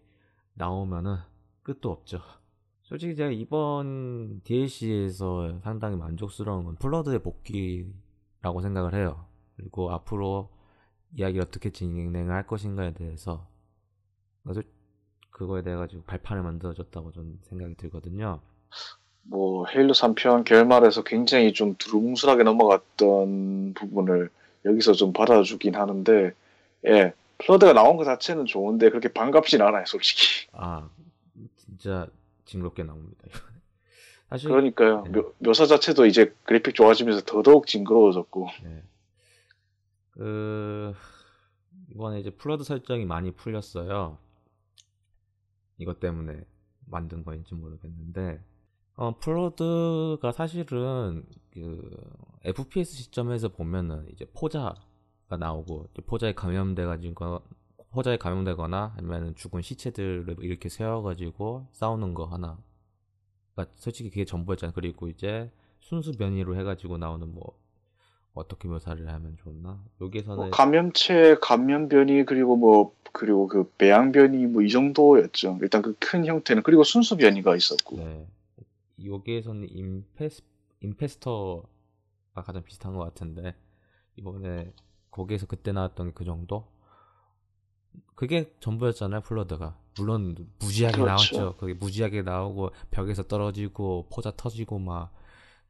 나오면은 끝도 없죠. 솔직히 제가 이번 DLC에서 상당히 만족스러운 건 Flood의 복귀라고 생각을 해요. 그리고 앞으로 이야기를 어떻게 진행을 할 것인가에 대해서 그거에 대해 가지고 발판을 만들어줬다고 좀 생각이 들거든요. 뭐 헤일로 3편 결말에서 굉장히 좀 두루뭉술하게 넘어갔던 부분을 여기서 좀 받아주긴 하는데 예 플러드가 나온 것 자체는 좋은데 그렇게 반갑진 않아요 솔직히 아 진짜 징그럽게 나옵니다 사실 그러니까요 네. 묘, 묘사 자체도 이제 그래픽 좋아지면서 더더욱 징그러워졌고 네. 그 이번에 이제 Flood 설정이 많이 풀렸어요 이것 때문에 만든 거인지 모르겠는데 어, Flood가 사실은 그 FPS 시점에서 보면은 이제 포자가 나오고 포자에 감염돼 가지고 포자에 감염되거나 아니면 죽은 시체들을 이렇게 세워가지고 싸우는 거 하나. 그러니까 솔직히 그게 전부였잖아. 그리고 이제 순수 변이로 해가지고 나오는 뭐 어떻게 묘사를 하면 좋나? 여기서는 뭐 감염체, 감염변이 그리고 뭐 그리고 그 배양변이 뭐 이 정도였죠. 일단 그 큰 형태는 그리고 순수 변이가 있었고. 네. 여기에서는 임페스 임페스터가 가장 비슷한 것 같은데 이번에 거기에서 그때 나왔던 게그 정도? 그게 전부였잖아요, 플러드가. 물론 무지하게 그렇죠. 나왔죠. 그게 무지하게 나오고 벽에서 떨어지고 포자 터지고 막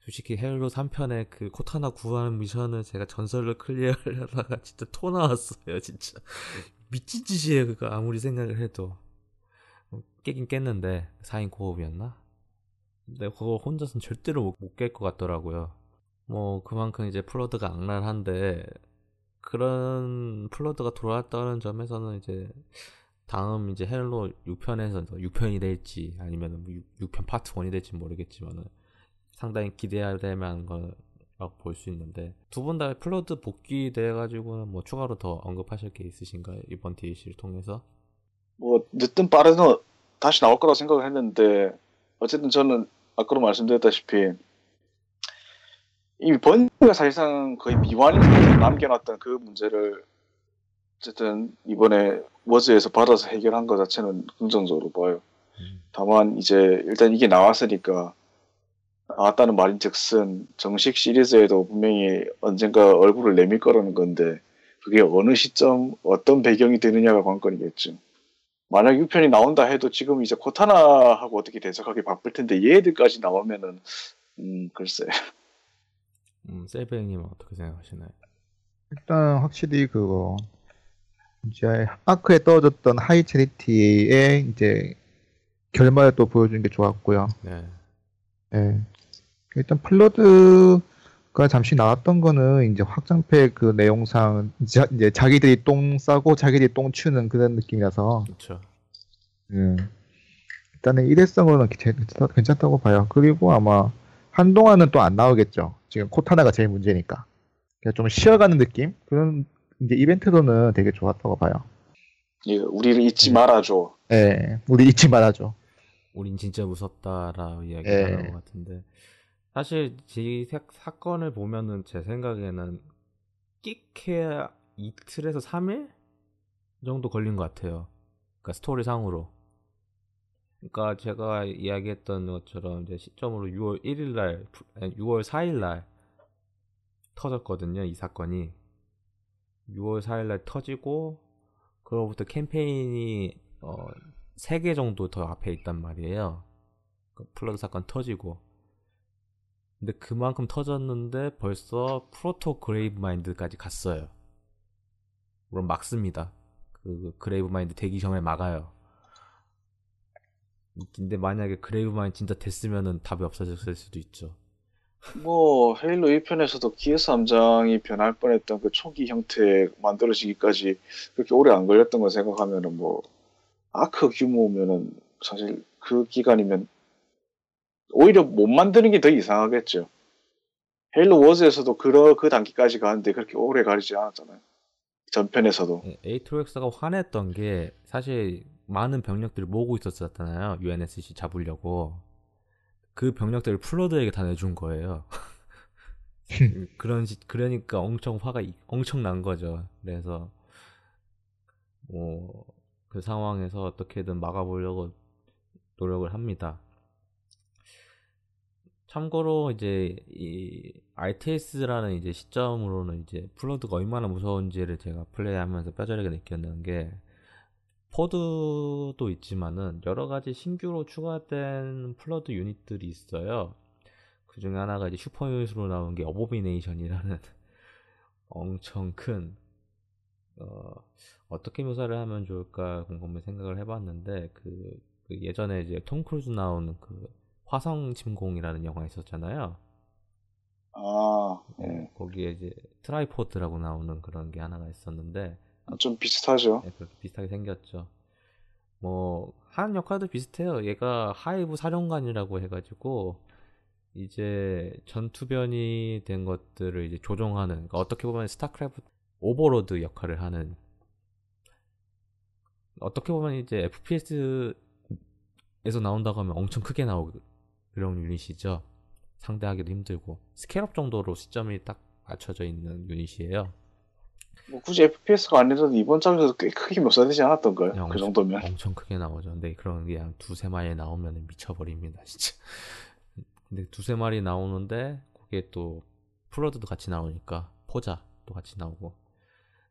솔직히 Halo 3편의 그 코타나 구하는 미션을 제가 전설을 클리어하다가 진짜 토 나왔어요, 진짜. 미친 짓이에요, 그거 아무리 생각을 해도. 어, 깨긴 깼는데 4인 co-op이었나? 근데 그거 혼자서는 절대로 못 깰 것 같더라고요. 뭐 그만큼 이제 Flood가 악랄한데 그런 Flood가 돌아왔다는 점에서는 이제 다음 이제 Halo 6편에서 6편이 될지 아니면 6, 편 파트 1이 될지 모르겠지만은 상당히 기대할 만한 거라고 볼 수 있는데 두 분 다 Flood 복귀 돼 가지고는 뭐 추가로 더 언급하실 게 있으신가요 이번 DLC를 통해서? 뭐 늦든 빠르든 다시 나올 거라고 생각을 했는데 어쨌든 저는 아까도 말씀드렸다시피 이미 Bungie가 사실상 거의 미완인 상태로 남겨놨던 그 문제를 어쨌든 이번에 워즈에서 받아서 해결한 것 자체는 긍정적으로 봐요. 음. 다만 이제 일단 이게 나왔으니까 나왔다는 말인즉슨 정식 시리즈에도 분명히 언젠가 얼굴을 내밀 거라는 건데 그게 어느 시점 어떤 배경이 되느냐가 관건이겠죠. 만약 6편이 나온다 해도 지금 이제 코타나하고 어떻게 대적하기 바쁠 텐데 얘들까지 나오면은 음 글쎄 음, 셀베님은 어떻게 생각하시나요? 일단 확실히 그거 이제 아크에 떨어졌던 하이 체리티의 이제 결말을 또 보여준 게 좋았고요. 네. 예. 일단 Flood가 잠시 나왔던 거는 이제 확장팩 그 내용상 자, 이제 자기들이 똥 싸고 자기들이 똥 치우는 그런 느낌이라서 그렇죠. 예. 일단은 일회성으로는 괜찮다, 괜찮다 고 봐요. 그리고 아마 한동안은 또 안 나오겠죠. 지금 코타나가 제일 문제니까. 그냥 좀 쉬어가는 느낌? 그런 이제 이벤트로는 되게 좋았다고 봐요. 예, 우리를 잊지 말아줘. 예, 우리 잊지 말아줘. 우린 진짜 무섭다라고 예. 이야기하는 것 같은데 사실 이 사- 사건을 보면은 제 생각에는 끽해야 이틀에서 3일 정도 걸린 것 같아요. 그러니까 스토리상으로. 그러니까 제가 이야기했던 것처럼 이제 시점으로 6월 1일 날, 아니, 6월 4일 날 터졌거든요. 이 사건이. 6월 4일 날 터지고 그로부터 캠페인이 어, 3개 정도 더 앞에 있단 말이에요. 그 Flood 사건 터지고. 근데 그만큼 터졌는데 벌써 proto Gravemind까지 갔어요. 물론 막습니다. 그 Gravemind 되기 전에 막아요. 근데 만약에 Gravemind 진짜 됐으면은 답이 없어졌을 수도 있죠. 뭐 헤일로 1편에서도 키예스 함장이 변할 뻔했던 그 초기 형태 만들어지기까지 그렇게 오래 안 걸렸던 거 생각하면은 뭐 아크 규모면은 사실 그 기간이면 오히려 못 만드는 게 더 이상하겠죠. 헤일로 워즈에서도 그, 그 단계까지 가는데 그렇게 오래 걸리지 않았잖아요. 전편에서도. 예, 에이트리옥스가 화냈던 게 사실 많은 병력들을 모으고 있었잖아요. UNSC 잡으려고. 그 병력들을 Flood에게 다 내준 거예요. <laughs> 그런 시- 그러니까 엄청 화가 이- 엄청 난 거죠. 그래서 뭐 그 상황에서 어떻게든 막아보려고 노력을 합니다. 참고로 이제 이 RTS라는 이제 시점으로는 이제 Flood가 얼마나 무서운지를 제가 플레이하면서 뼈저리게 느꼈는 게 pod도 있지만은 여러 가지 신규로 추가된 Flood 유닛들이 있어요. 그 중에 하나가 이제 super unit으로 나온 게 Abomination이라는 <laughs> 엄청 큰 어, 어떻게 묘사를 하면 좋을까 곰곰이 생각을 해봤는데 그, 그 예전에 이제 톰 크루즈 나오는 그 화성 침공이라는 영화 있었잖아요. 아, 어, 예. 거기에 이제 tripod라고 나오는 그런 게 하나가 있었는데 좀 비슷하죠. 네, 그렇게 비슷하게 생겼죠. 뭐 하는 역할도 비슷해요. 얘가 hive 사령관이라고 해가지고 이제 전투변이 된 것들을 이제 조종하는 그러니까 어떻게 보면 스타크래프트 Overlord 역할을 하는 어떻게 보면 이제 FPS에서 나온다고 하면 엄청 크게 나오고 그런 유닛이죠. 상대하기도 힘들고 scale up 정도로 시점이 딱 맞춰져 있는 유닛이에요. 뭐 굳이 FPS가 아니라도 이번 작에서 꽤 크게 묘사되지 않았던가요? 그냥 그 정도면. 엄청 크게 나오죠. 근데 그런 게 한 두세 마리 나오면 미쳐버립니다, 진짜. <laughs> 근데 두세 마리 나오는데 그게 또 플러드도 같이 나오니까 포자도 같이 나오고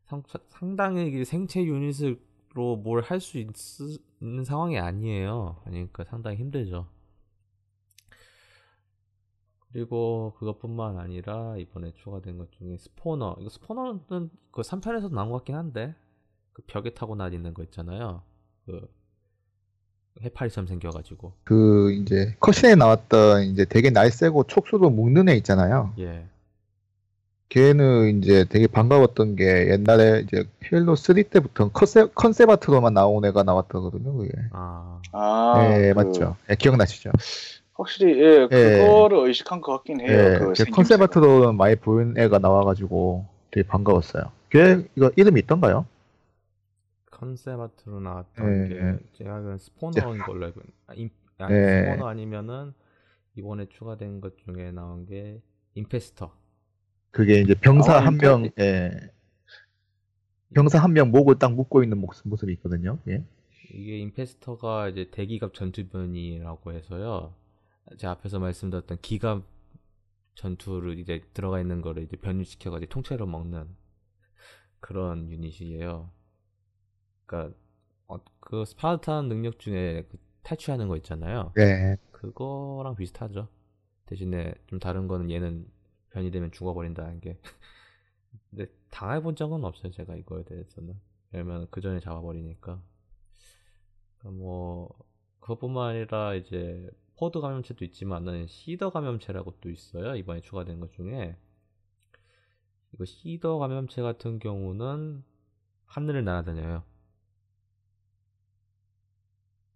상, 상당히 생체 유닛으로 뭘 할 수 있는 상황이 아니에요. 그러니까 상당히 힘들죠. 그리고 그것뿐만 아니라 이번에 추가된 것 중에 spawner 이거 spawner는 그 3편에서 나온 것 같긴 한데 그 벽에 타고 다니는 거 있잖아요 그 해파리처럼 생겨가지고 그 이제 cutscene에 나왔던 이제 되게 날쌔고 촉수도 묶는 애 있잖아요. 예 걔는 이제 되게 반가웠던 게 옛날에 이제 헤일로 3 때부터 concept concept art로만 나온 애가 나왔다거든요. 그게. 아, 아, 네, 그 맞죠. 예, 기억나시죠? 확실히 예, 예. 그거를 의식한 것 같긴 해요. 예, 그걔 생김새가. 컨셉 아트로 많이 보인 애가 나와가지고 되게 반가웠어요. 걔 이거 이름이 있던가요? 컨셉 아트로 나왔던 예, 게 예. 제가 알기로는 스포너인 걸로 알고 있- 아, 임, 아, 예. 스포너 아니면은 이번에 추가된 것 중에 나온 게 임페스터 그게 이제 병사 아, 한 명, 예. 병사 한 명 목을 딱 묶고 있는 모습, 모습이 있거든요. 예. 이게 임페스터가 이제 대기갑 전투변이라고 해서요. 제가 앞에서 말씀드렸던 기갑 전투를 이제 들어가 있는 거를 이제 변이시켜가지고 통째로 먹는 그런 유닛이에요. 그러니까 어, 그 스파르탄 능력 중에 그 탈취하는 거 있잖아요. 예. 그거랑 비슷하죠. 대신에 좀 다른 거는 얘는 변이 되면 죽어버린다는 게. <laughs> 근데 당해본 적은 없어요. 제가 이거에 대해서는. 왜냐면 그 전에 잡아버리니까. 그러니까 뭐 그것뿐만 아니라 이제 pod 감염체도 있지만은 seeder 감염체라고 또 있어요. 이번에 추가된 것 중에 이거 seeder 감염체 같은 경우는 하늘을 날아다녀요.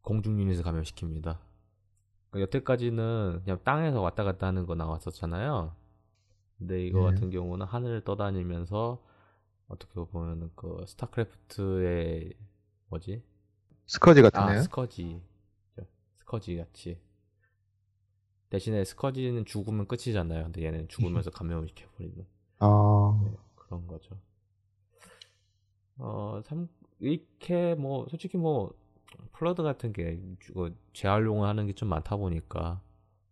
공중 유닛을 감염시킵니다. 그러니까 여태까지는 그냥 땅에서 왔다 갔다 하는 거 나왔었잖아요. 근데 이거 네. 같은 경우는 하늘을 떠다니면서 어떻게 보면은 그 스타크래프트의 뭐지? 스커지 같은 아? 스커지 스커지 같이 대신에 스커지는 죽으면 끝이잖아요. 근데 얘는 죽으면서 <laughs> 감염을 시켜버리는 아, 네, 그런 거죠. 어, 참, 이렇게 뭐, 솔직히 뭐, Flood 같은 게, 이거 재활용을 하는 게 좀 많다 보니까,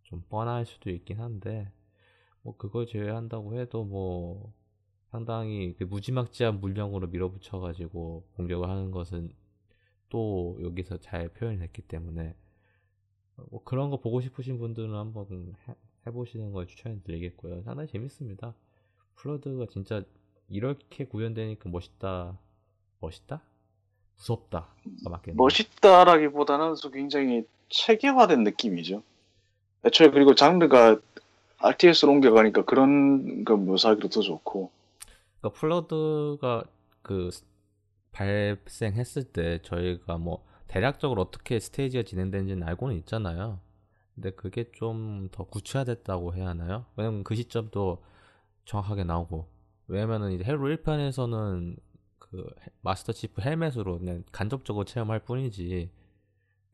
좀 뻔할 수도 있긴 한데, 뭐, 그걸 제외한다고 해도 뭐, 상당히 그 무지막지한 물량으로 밀어붙여가지고 공격을 하는 것은 또 여기서 잘 표현이 됐기 때문에, 뭐 그런 거 보고 싶으신 분들은 한번 해, 해보시는 걸 추천해 드리겠고요. 상당히 재밌습니다. Flood가 진짜 이렇게 구현되니까 멋있다. 멋있다? 무섭다. 가 맞겠네. 멋있다라기보다는 또 굉장히 체계화된 느낌이죠. 애초에 그리고 장르가 RTS로 옮겨가니까 그런 거 묘사하기도 더 좋고. 그러니까 플러드가 그 스- 발생했을 때 저희가 뭐 대략적으로 어떻게 스테이지가 진행되는지는 알고는 있잖아요. 근데 그게 좀 더 구체화됐다고 해야 하나요? 왜냐면 그 시점도 정확하게 나오고 왜냐면은 이제 헤일로 1편에서는 그 헬- 마스터 치프 헬멧으로 그냥 간접적으로 체험할 뿐이지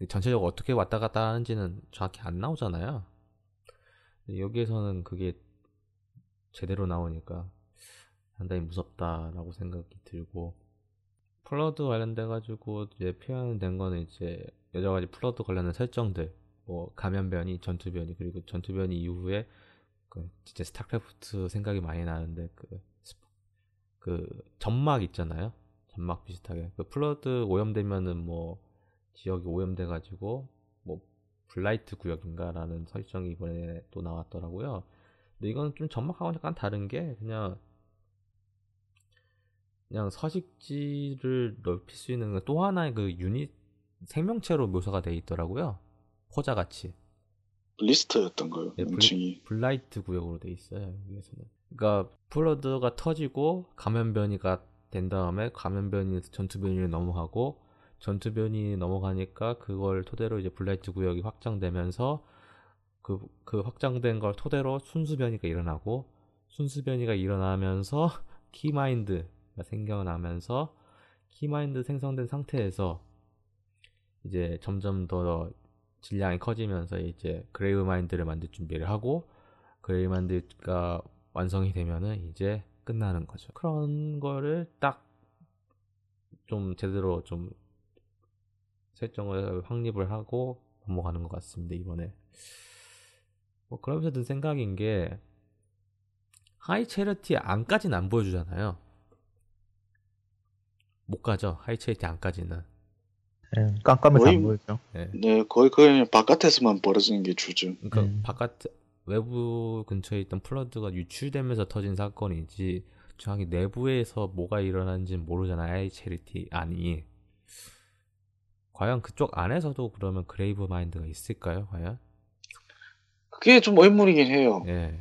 전체적으로 어떻게 왔다 갔다 하는지는 정확히 안 나오잖아요. 여기에서는 그게 제대로 나오니까 상당히 무섭다라고 생각이 들고 Flood 관련돼 가지고 이제 표현된 거는 이제 여러 가지 Flood 관련된 설정들 뭐 감염변이 전투변이 그리고 전투변이 이후에 그 진짜 스타크래프트 생각이 많이 나는데 그, 스- 그 점막 있잖아요? 점막 비슷하게. 그 Flood 오염되면은 뭐 지역이 오염돼 가지고 뭐 blight 구역인가라는 설정이 이번에 또 나왔더라고요. 근데 이건 좀 점막하고는 약간 다른 게 그냥 그냥 서식지를 넓힐 수 있는 또 하나의 그 유닛 생명체로 묘사가 돼 있더라고요. 포자 같이 blight였던 거예요. 예, 블- 명칭이. blight 구역으로 돼 있어요. 여기서는. 그러니까 Flood가 터지고 감염변이가 된 다음에 감염변이 전투변이로 넘어가고 전투변이 넘어가니까 그걸 토대로 이제 blight 구역이 확장되면서 그, 그 확장된 걸 토대로 순수변이가 일어나고 순수변이가 일어나면서 <laughs> key mind가 생겨나면서 key mind 생성된 상태에서 이제 점점 더 질량이 커지면서 이제 그레이브 마인드를 만들 준비를 하고 그레이브 마인드가 완성이 되면은 이제 끝나는 거죠. 그런 거를 딱 좀 제대로 좀 설정을 확립을 하고 넘어가는 것 같습니다 이번에. 뭐 그러면서 든 생각인 게 하이 체리티 안까지는 안 보여주잖아요. 못 가죠. 하이 체리티 안까지는. 네, 깜깜해서 거의- 안 보이죠. 네. 네, 거의 그냥 바깥에서만 벌어지는 게 주죠. 그러니까 음. 바깥 외부 근처에 있던 플러드가 유출되면서 터진 사건이지 정확히 내부에서 뭐가 일어나는지 모르잖아요. 하이 체리티 안이. 과연 그쪽 안에서도 그러면 그레이브 마인드가 있을까요? 과연? 그게 좀 의문이긴 해요. 예.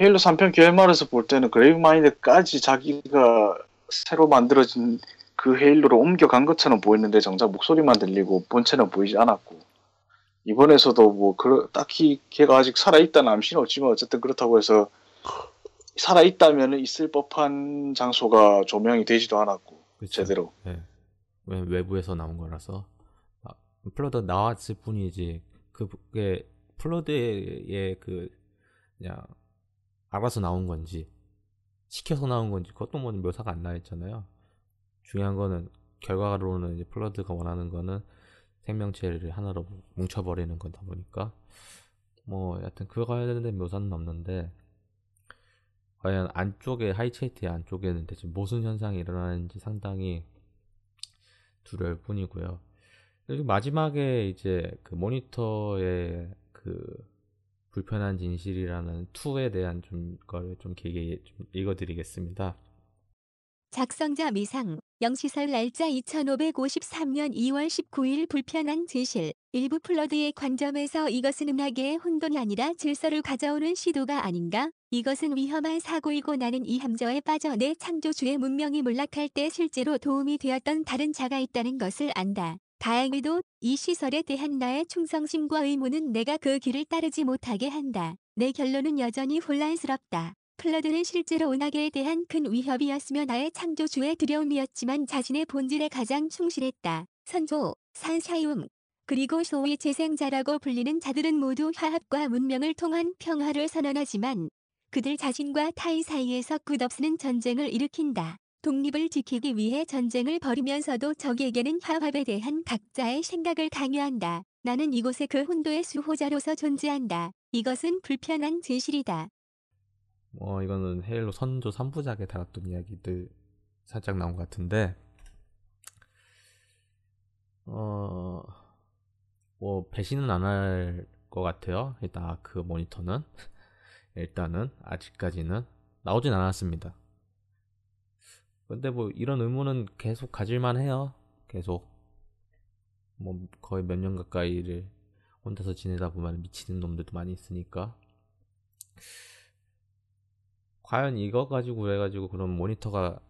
헤일로 3편 결말에서 볼 때는 그레이브 마인드까지 자기가 새로 만들어진 그 헤일로로 옮겨간 것처럼 보였는데 정작 목소리만 들리고 본체는 보이지 않았고 이번에서도 뭐 그, 딱히 걔가 아직 살아있다는 암시는 없지만 어쨌든 그렇다고 해서 살아있다면 있을 법한 장소가 조명이 되지도 않았고 그쵸. 제대로 예. 왜 외부에서 나온 거라서 아, 플러드 나왔을 뿐이지 그게 플러드의 그 그냥 알아서 나온 건지 시켜서 나온 건지 그것도 뭐 묘사가 안 나있잖아요. 중요한 거는 결과로는 이제 플러드가 원하는 거는 생명체를 하나로 뭉쳐버리는 거다 보니까 뭐 여하튼 그거 관련된 묘사는 없는데 과연 안쪽에 하이체이트의 안쪽에는 대체 무슨 현상이 일어나는지 상당히 두려울 뿐이고요. 그리고 마지막에 이제 그 모니터의 그 불편한 진실이라는 2에 대한 좀 거를 좀 길게 좀 읽어드리겠습니다. 작성자 미상, 영시설 날짜 2553년 2월 19일 불편한 진실, 일부 플러드의 관점에서 이것은 음악의 혼돈이 아니라 질서를 가져오는 시도가 아닌가? 이것은 위험한 사고이고 나는 이 함정에 빠져 내 창조주의 문명이 몰락할 때 실제로 도움이 되었던 다른 자가 있다는 것을 안다. 다행히도 이 시설에 대한 나의 충성심과 의무는 내가 그 길을 따르지 못하게 한다. 내 결론은 여전히 혼란스럽다. 플러드는 실제로 은하계에 대한 큰 위협이었으며 나의 창조주의 두려움이었지만 자신의 본질에 가장 충실했다. 선조, 산샤이움, 그리고 소위 재생자라고 불리는 자들은 모두 화합과 문명을 통한 평화를 선언하지만 그들 자신과 타인 사이에서 끝없는 전쟁을 일으킨다. 독립을 지키기 위해 전쟁을 벌이면서도 적에게는 화합에 대한 각자의 생각을 강요한다. 나는 이곳의 그 혼도의 수호자로서 존재한다. 이것은 불편한 진실이다. 뭐 이거는 헤일로 선조 3부작에 다뤘던 이야기들 살짝 나온 것 같은데 어... 뭐 배신은 안 할 것 같아요. 일단 아크 모니터는. <laughs> 일단은 아직까지는 나오진 않았습니다. 근데 뭐 이런 의문은 계속 가질만 해요. 계속. 뭐 거의 몇 년 가까이를 혼자서 지내다 보면 미치는 놈들도 많이 있으니까 과연 이거 가지고 그래가지고 그럼 모니터가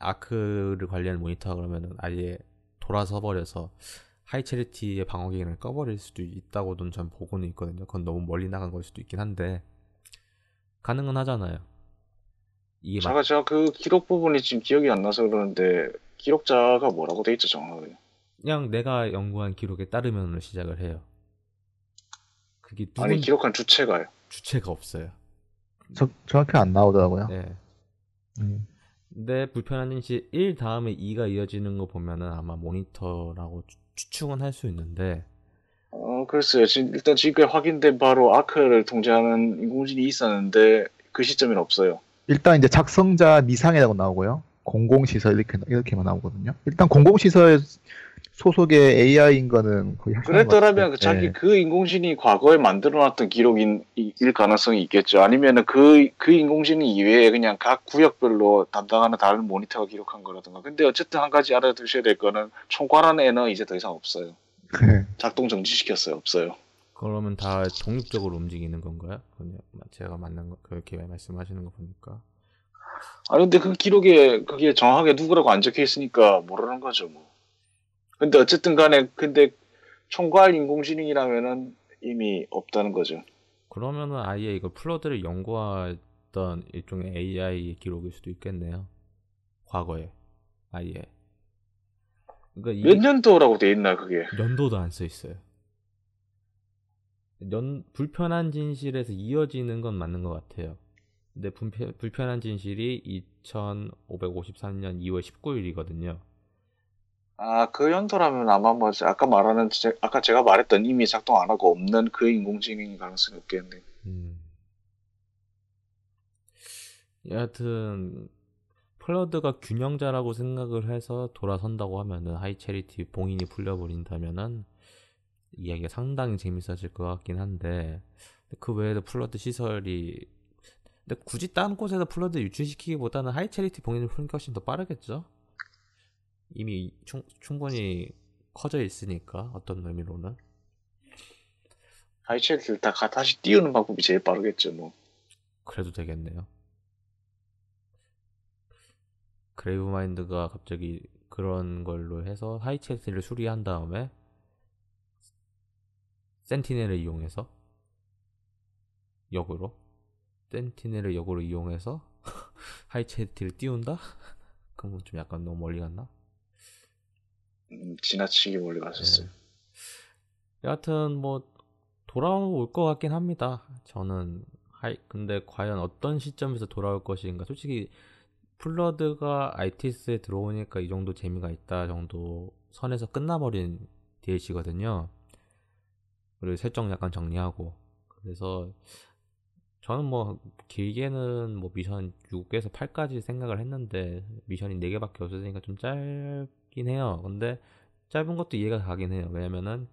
아크를 관리하는 모니터가 그러면은 아예 돌아서 버려서 하이 체리티의 방어 기능을 꺼버릴 수도 있다고는 전 보고는 있거든요. 그건 너무 멀리 나간 걸 수도 있긴 한데 가능은 하잖아요. 이게 막 제가 제가 그 기록 부분이 지금 기억이 안 나서 그러는데 기록자가 뭐라고 돼 있죠 정확하게 그냥 내가 연구한 기록에 따르면 시작을 해요. 그게 누군 아니 기록한 주체가요 주체가 없어요. 저, 정확히 안 나오더라고요. 네. 음. 근데 불편한 진실 1 다음에 2가 이어지는 거 보면은 아마 모니터라고 추- 추측은 할 수 있는데 어 글쎄요 지금 일단 지금까지 확인된 바로 아크를 통제하는 인공지능이 있었는데 그 시점에는 없어요 일단 이제 작성자 미상이라고 나오고요. 공공시설 이렇게 이렇게만 나오거든요. 일단 공공시설 소속의 AI인 거는 거의 그랬더라면. 그 자기 예. 그 인공지능이 과거에 만들어놨던 기록인 이- 일 가능성이 있겠죠. 아니면은 그, 그 인공지능 이외에 그냥 각 구역별로 담당하는 다른 모니터가 기록한 거라든가. 근데 어쨌든 한 가지 알아두셔야 될 거는 총괄하는 애는 이제 더 이상 없어요. 예. 작동 정지시켰어요. 없어요. 그러면 다 독립적으로 움직이는 건가요? 그냥 제가 맞는 거 그렇게 말씀하시는 거 보니까 아니 근데 그 기록에 그게 정확하게 누구라고 안 적혀 있으니까 모르는 거죠. 뭐. 근데 어쨌든 간에 근데 총괄 인공지능이라면은 이미 없다는 거죠. 그러면은 아예 이거 플러드를 연구했던 일종의 AI 기록일 수도 있겠네요. 과거에 아예 그러니까 몇 년도라고 돼 있나 그게? 연도도 안 써 있어요. 연 불편한 진실에서 이어지는 건 맞는 것 같아요. 근데 불편, 불편한 진실이 2553년 2월 19일이거든요. 아, 그 연도라면 아마 뭐 아까 말하는 제- 아까 제가 말했던 이미 작동 안 하고 없는 그 인공지능인 가능성이 없겠네. 음. 여하튼 플러드가 균형자라고 생각을 해서 돌아선다고 하면은 하이체리티 봉인이 풀려버린다면은 이야기가 상당히 재밌어질 것 같긴 한데 그 외에도 플러드 시설이 근데 굳이 다른 곳에서 플러드 유출시키기보다는 하이체리티 봉인을 푸는 게 훨씬 더 빠르겠죠? 이미 충, 충분히 커져 있으니까 어떤 의미로는 하이체리티를 다 가- 다시 띄우는 방법이 제일 빠르겠죠, 뭐. 그래도 되겠네요. 그레이브 마인드가 갑자기 그런 걸로 해서 하이체리티를 수리한 다음에 센티넬을 이용해서 역으로 센티넬을 역으로 이용해서 <laughs> 하이체리티를 띄운다? <laughs> 그건 좀 약간 너무 멀리 갔나? 음, 지나치게 멀리 가셨어요. 네. 여하튼 뭐 돌아올 것 같긴 합니다. 저는 하이 근데 과연 어떤 시점에서 돌아올 것인가? 솔직히 플러드가 ITS에 들어오니까 이 정도 재미가 있다 정도 선에서 끝나버린 DLC거든요. 그리고 설정 약간 정리하고 그래서 저는 뭐 길게는 뭐 미션 6에서 8까지 생각을 했는데 미션이 4개밖에 없으니까 좀 짧 긴 해요. 근데 짧은 것도 이해가 가긴 해요. 왜냐면은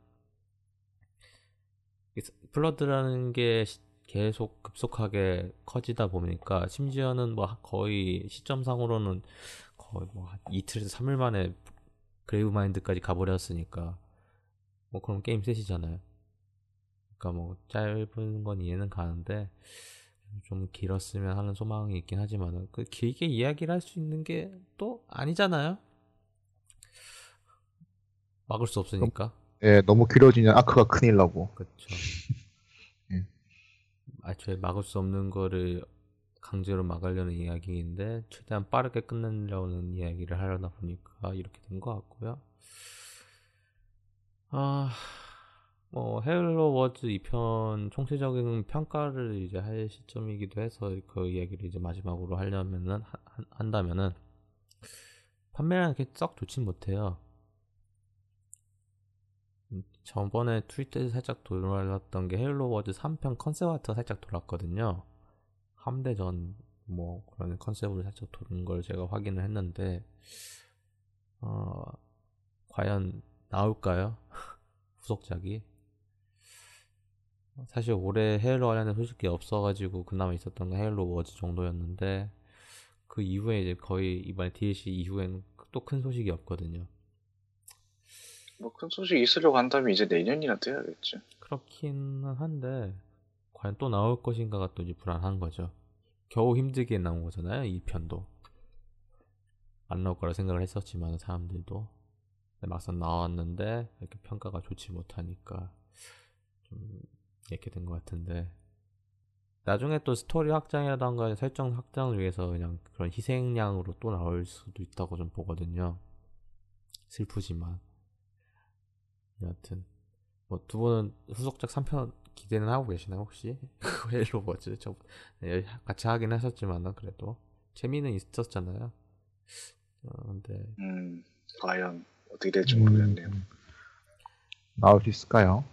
이 플러드라는 게 시- 계속 급속하게 커지다 보니까 심지어는 뭐 거의 시점상으로는 거의 뭐한 이틀에서 3일 만에 그레이브 마인드까지 가버렸으니까 뭐 그럼 게임 셋이잖아요. 그러니까 뭐 짧은 건 이해는 가는데 좀 길었으면 하는 소망이 있긴 하지만 그 길게 이야기를 할 수 있는 게 또 아니잖아요. 막을 수 없으니까. 예, 너무 길어지면 아크가 큰일 나고. 그렇죠. 음. 애초에 막을 수 없는 거를 강제로 막으려는 이야기인데 최대한 빠르게 끝내려는 이야기를 하려다 보니까 이렇게 된 것 같고요. 아, 뭐 헤일로 워즈 2편 총체적인 평가를 이제 할 시점이기도 해서 그 이야기를 이제 마지막으로 하려면은 하- 한- 한다면은 판매량이 그렇게 썩 좋진 못해요. 음, 저번에 트위터에서 살짝 돌아왔던 게 헤일로 워즈 3편 컨셉 아트가 살짝 돌았거든요. 함대 전 뭐 그런 컨셉으로 살짝 도는 걸 제가 확인을 했는데 어 과연 나올까요? <laughs> 후속작이 사실 올해 헤일로 관련된 소식이 없어가지고 그나마 있었던 게 헤일로 워즈 정도였는데 그 이후에 이제 거의 이번에 DLC 이후엔 또큰 소식이 없거든요. 뭐 큰 소식 있으려고 한다면 이제 내년이나 돼야겠죠. 그렇기는 한데 과연 또 나올 것인가가 또 이제 불안한 거죠. 겨우 힘들게 나온 거잖아요. 이 편도 안 나올 거라 생각을 했었지만 사람들도 막상 나왔는데 이렇게 평가가 좋지 못하니까 좀 이렇게 된 것 같은데 나중에 또 스토리 확장이라던가 설정 확장을 위해서 그냥 그런 희생양으로 또 나올 수도 있다고 좀 보거든요. 슬프지만 여하튼 뭐 두 분은 후속작 3편 기대는 하고 계시나요 혹시? <laughs> 헤일로 뭐지? 저 네, 같이 하긴 하셨지만 그래도 재미는 있었잖아요. 어, 근데 음, 과연 어떻게 될지 음, 모르겠네요. 나올 수 있을까요?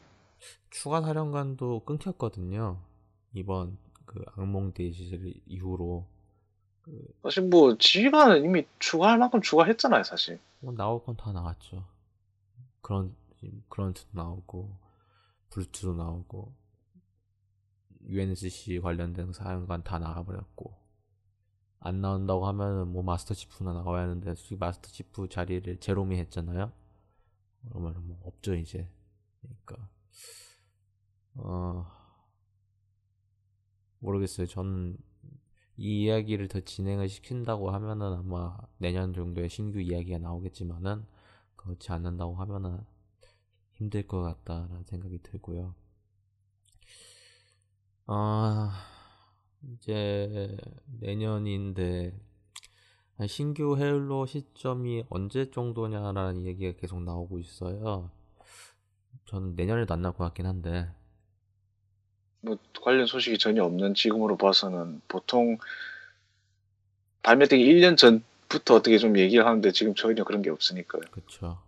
추가 사령관도 끊겼거든요. 이번 그 악몽 데이시 이후로 사실 뭐 지휘관은 이미 추가할 만큼 추가했잖아요, 사실. 뭐 나올 건 다 나왔죠. 그런 그런트도 나오고 브루트도 나오고 UNSC 관련된 사령관 다 나가버렸고 안 나온다고 하면은 뭐 마스터 치프나 나와야 하는데 솔직히 마스터 치프 자리를 제롬이 했잖아요. 그러면 뭐 없죠 이제. 그러니까 어 모르겠어요. 저는 이 이야기를 더 진행을 시킨다고 하면은 아마 내년 정도에 신규 이야기가 나오겠지만은 그렇지 않는다고 하면은 힘들 것 같다라는 생각이 들고요. 아 이제 내년인데 신규 헤일로 시점이 언제 정도냐라는 얘기가 계속 나오고 있어요. 저는 내년에도 안 나올 것 같긴 한데. 뭐 관련 소식이 전혀 없는 지금으로 봐서는 보통 발매되기 1년 전부터 어떻게 좀 얘기를 하는데 지금 전혀 그런 게 없으니까요. 그렇죠.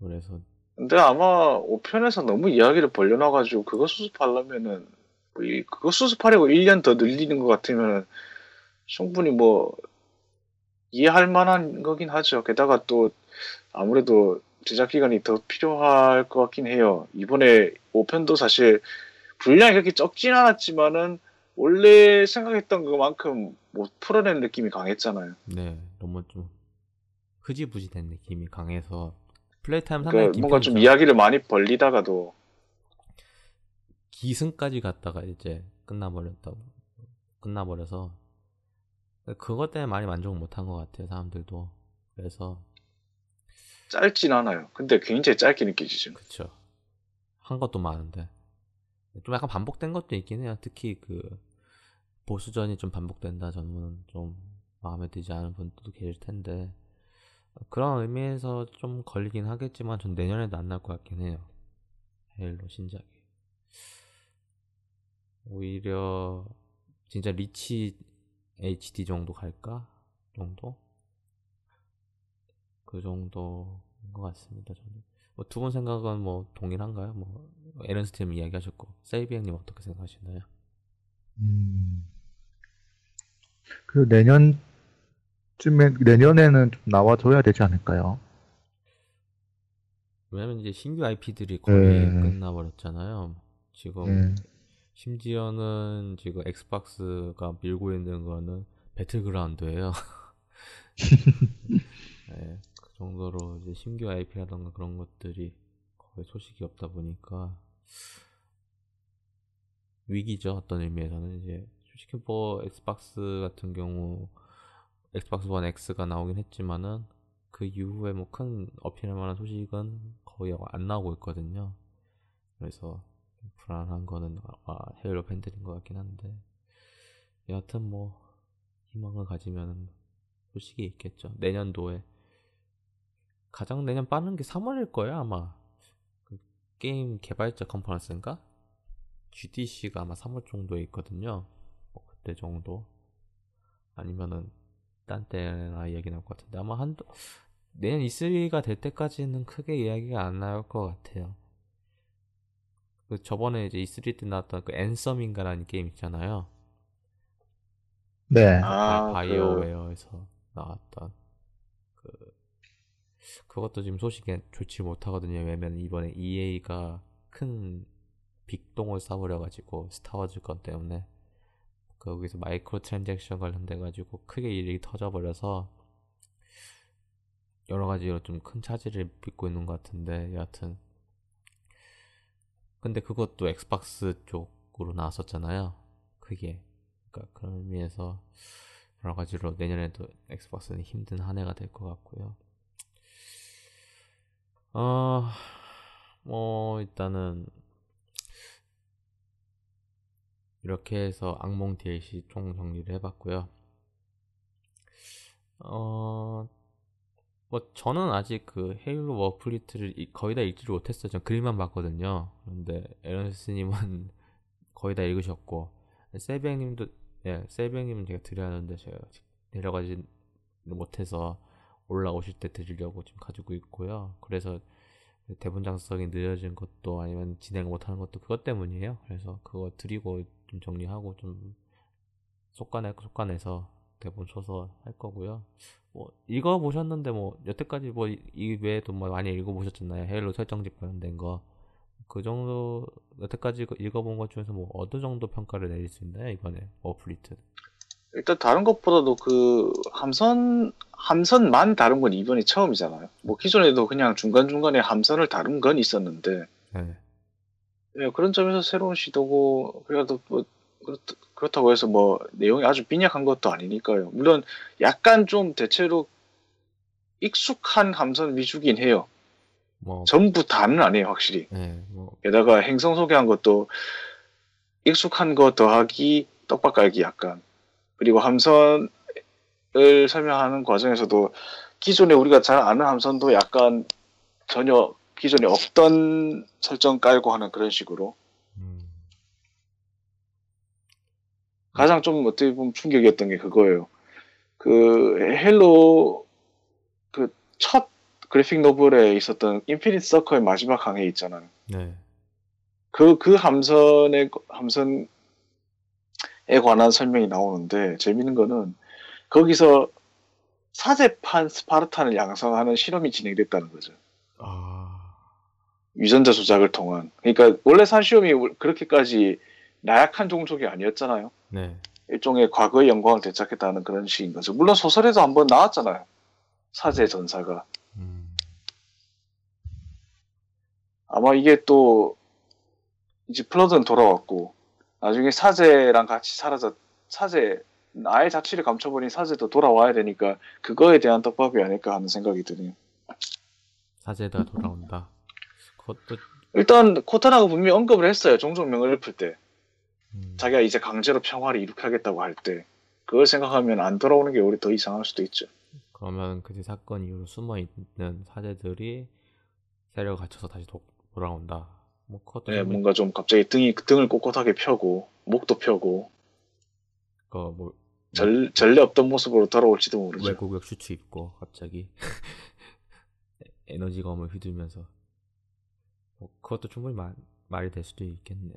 그래서 근데 아마 5편에서 너무 이야기를 벌려놔가지고 그거 수습하려면은 뭐 그거 수습하려고 1년 더 늘리는 것 같으면 충분히 뭐 이해할 만한 거긴 하죠. 게다가 또 아무래도 제작 기간이 더 필요할 것 같긴 해요. 이번에 5편도 사실 분량이 그렇게 적진 않았지만은 원래 생각했던 그만큼 못 풀어낸 느낌이 강했잖아요. 네, 너무 좀 흐지부지 된 느낌이 강해서 플레이 타임 상당히 그러니까 뭔가 좀 이야기를 많이 벌리다가도 기승까지 갔다가 이제 끝나버렸다고 끝나버려서 그것 때문에 많이 만족 못한 것 같아요 사람들도. 그래서 짧진 않아요. 근데 굉장히 짧게 느껴지죠 그쵸. 한 것도 많은데. 좀 약간 반복된 것도 있긴 해요. 특히 그 보수전이 좀 반복된다 저는 좀 마음에 들지 않은 분들도 계실 텐데 그런 의미에서 좀 걸리긴 하겠지만 전 내년에도 안 날 것 같긴 해요 헤일로 신작이 오히려 진짜 리치 HD 정도 갈까? 정도? 그 정도인 것 같습니다. 저는. 뭐 두 분 생각은 뭐 동일한가요? 뭐 에런스팀 이야기하셨고 세이비행님 어떻게 생각하시나요? 음, 그 내년 쯤에 내년에는 좀 나와줘야 되지 않을까요? 왜냐면 이제 신규 IP들이 거의 네. 끝나버렸잖아요. 지금 네. 심지어는 지금 엑스박스가 밀고 있는 거는 배틀그라운드예요. <laughs> 네, 그 정도로 이제 신규 IP라던가 그런 것들이 거의 소식이 없다 보니까 위기죠. 어떤 의미에서는 이제 솔직히 뭐 엑스박스 같은 경우 엑스박스 원 X가 나오긴 했지만은 그 이후에 뭐 큰 어필할 만한 소식은 거의 안 나오고 있거든요. 그래서 불안한 거는 아마 헤일로 팬들인 것 같긴 한데. 여하튼 뭐 희망을 가지면 소식이 있겠죠. 내년도에 가장 내년 빠른 게 3월일 거예요 아마. 그 게임 개발자 컨퍼런스인가? GDC가 아마 3월 정도에 있거든요. 뭐 그때 정도. 아니면은 딴 때나 이야기 나올 것 같은데 아마 한 내년 E3가 될 때까지는 크게 이야기가 안 나올 것 같아요 그 저번에 이제 E3 때 나왔던 그 앤썸인가라는 게임 있잖아요. 네. 아, 바이오웨어에서 그... 나왔던 그 그것도 지금 소식이 좋지 못하거든요. 왜냐면 이번에 EA가 큰 빅똥을 싸버려가지고 스타워즈 건 때문에 거기서 microtransaction 관련돼 가지고 크게 일이 터져버려서 여러 가지로 좀 큰 차질을 빚고 있는 것 같은데 여하튼 근데 그것도 엑스박스 쪽으로 나왔었잖아요. 그게. 그러니까 그런 의미에서 여러 가지로 내년에도 엑스박스는 힘든 한 해가 될 것 같고요. 어, 뭐, 일단은, 이렇게 해서 악몽 DLC 총 정리를 해봤고요. 어, 뭐 저는 아직 그 헤일로 워플리트를 거의 다 읽지를 못했어요. 전 글만 봤거든요. 그런데 에런스님은 <laughs> 거의 다 읽으셨고 세뱅님도 예, 세뱅님은 제가 드려야 하는데 제가 내려가지 못해서 올라오실 때 드리려고 지금 가지고 있고요. 그래서 대본 작성이 늦어진 것도 아니면 진행을 못하는 것도 그것 때문이에요. 그래서 그거 드리고 좀 정리하고 좀 속간해 속간해서 대본 써서 할 거고요. 뭐 읽어 보셨는데 뭐 여태까지 뭐 이 외에도 뭐 많이 읽어 보셨잖아요. 헤일로 설정집 관련된 거. 그 정도 여태까지 읽어본 것 중에서 뭐 어느 정도 평가를 내릴 수 있나요 이번에 워플리트? 일단 다른 것보다도 그 함선 함선만 다룬 건 이번이 처음이잖아요. 뭐 기존에도 그냥 중간 중간에 함선을 다룬 건 있었는데 네. 네, 그런 점에서 새로운 시도고 그래도 뭐 그렇, 다고 해서 뭐 내용이 아주 빈약한 것도 아니니까요. 물론 약간 좀 대체로 익숙한 함선 위주긴 해요. 뭐 전부 다는 아니에요, 확실히. 네, 뭐. 게다가 행성 소개한 것도 익숙한 거 더하기 떡밥 깔기 약간. 그리고 함선 함선을 설명하는 과정에서도 기존에 우리가 잘 아는 함선도 약간 전혀 기존에 없던 설정 깔고 하는 그런 식으로 음. 가장 좀 어떻게 보면 충격이었던 게 그거예요. 그 헤일로 그 첫 graphic novel에 있었던 인피니트 서커의 마지막 항해 있잖아요. 네. 그, 그 함선의, 함선에 관한 설명이 나오는데, 재밌는 거는, 거기서 사제판 스파르탄을 양성하는 실험이 진행됐다는 거죠. 아. 유전자 조작을 통한. 그러니까, 원래 산시움이 그렇게까지 나약한 종족이 아니었잖아요. 네. 일종의 과거의 영광을 되찾겠다는 그런 식인 거죠. 물론 소설에도 한번 나왔잖아요. 사제 전사가. 음. 아마 이게 또 이제 플러드는 돌아왔고 나중에 사제랑 같이 사라졌 사제 아예 자취를 감춰버린 사제도 돌아와야 되니까 그거에 대한 떡밥이 아닐까 하는 생각이 드네요. 사제가 돌아온다. 그것도 일단 코타나가 분명히 언급을 했어요. 종족명을 읊을 때 음. 자기가 이제 강제로 평화를 이룩하겠다고 할 때 그걸 생각하면 안 돌아오는 게 오히려 더 이상할 수도 있죠. 그러면 그 사건 이후로 숨어 있는 사제들이 세력을 갖춰서 다시 도, 돌아온다. 뭐 네, 좀 뭔가 좀 갑자기 등이 등을 꼿꼿하게 펴고 목도 펴고 그뭐 전 전례 없던 모습으로 돌아올지도 모르죠. 외국역 슈트 입고 갑자기 <laughs> 에너지 검을 휘두르면서 뭐 그것도 충분히 말, 말이 될 수도 있겠네요.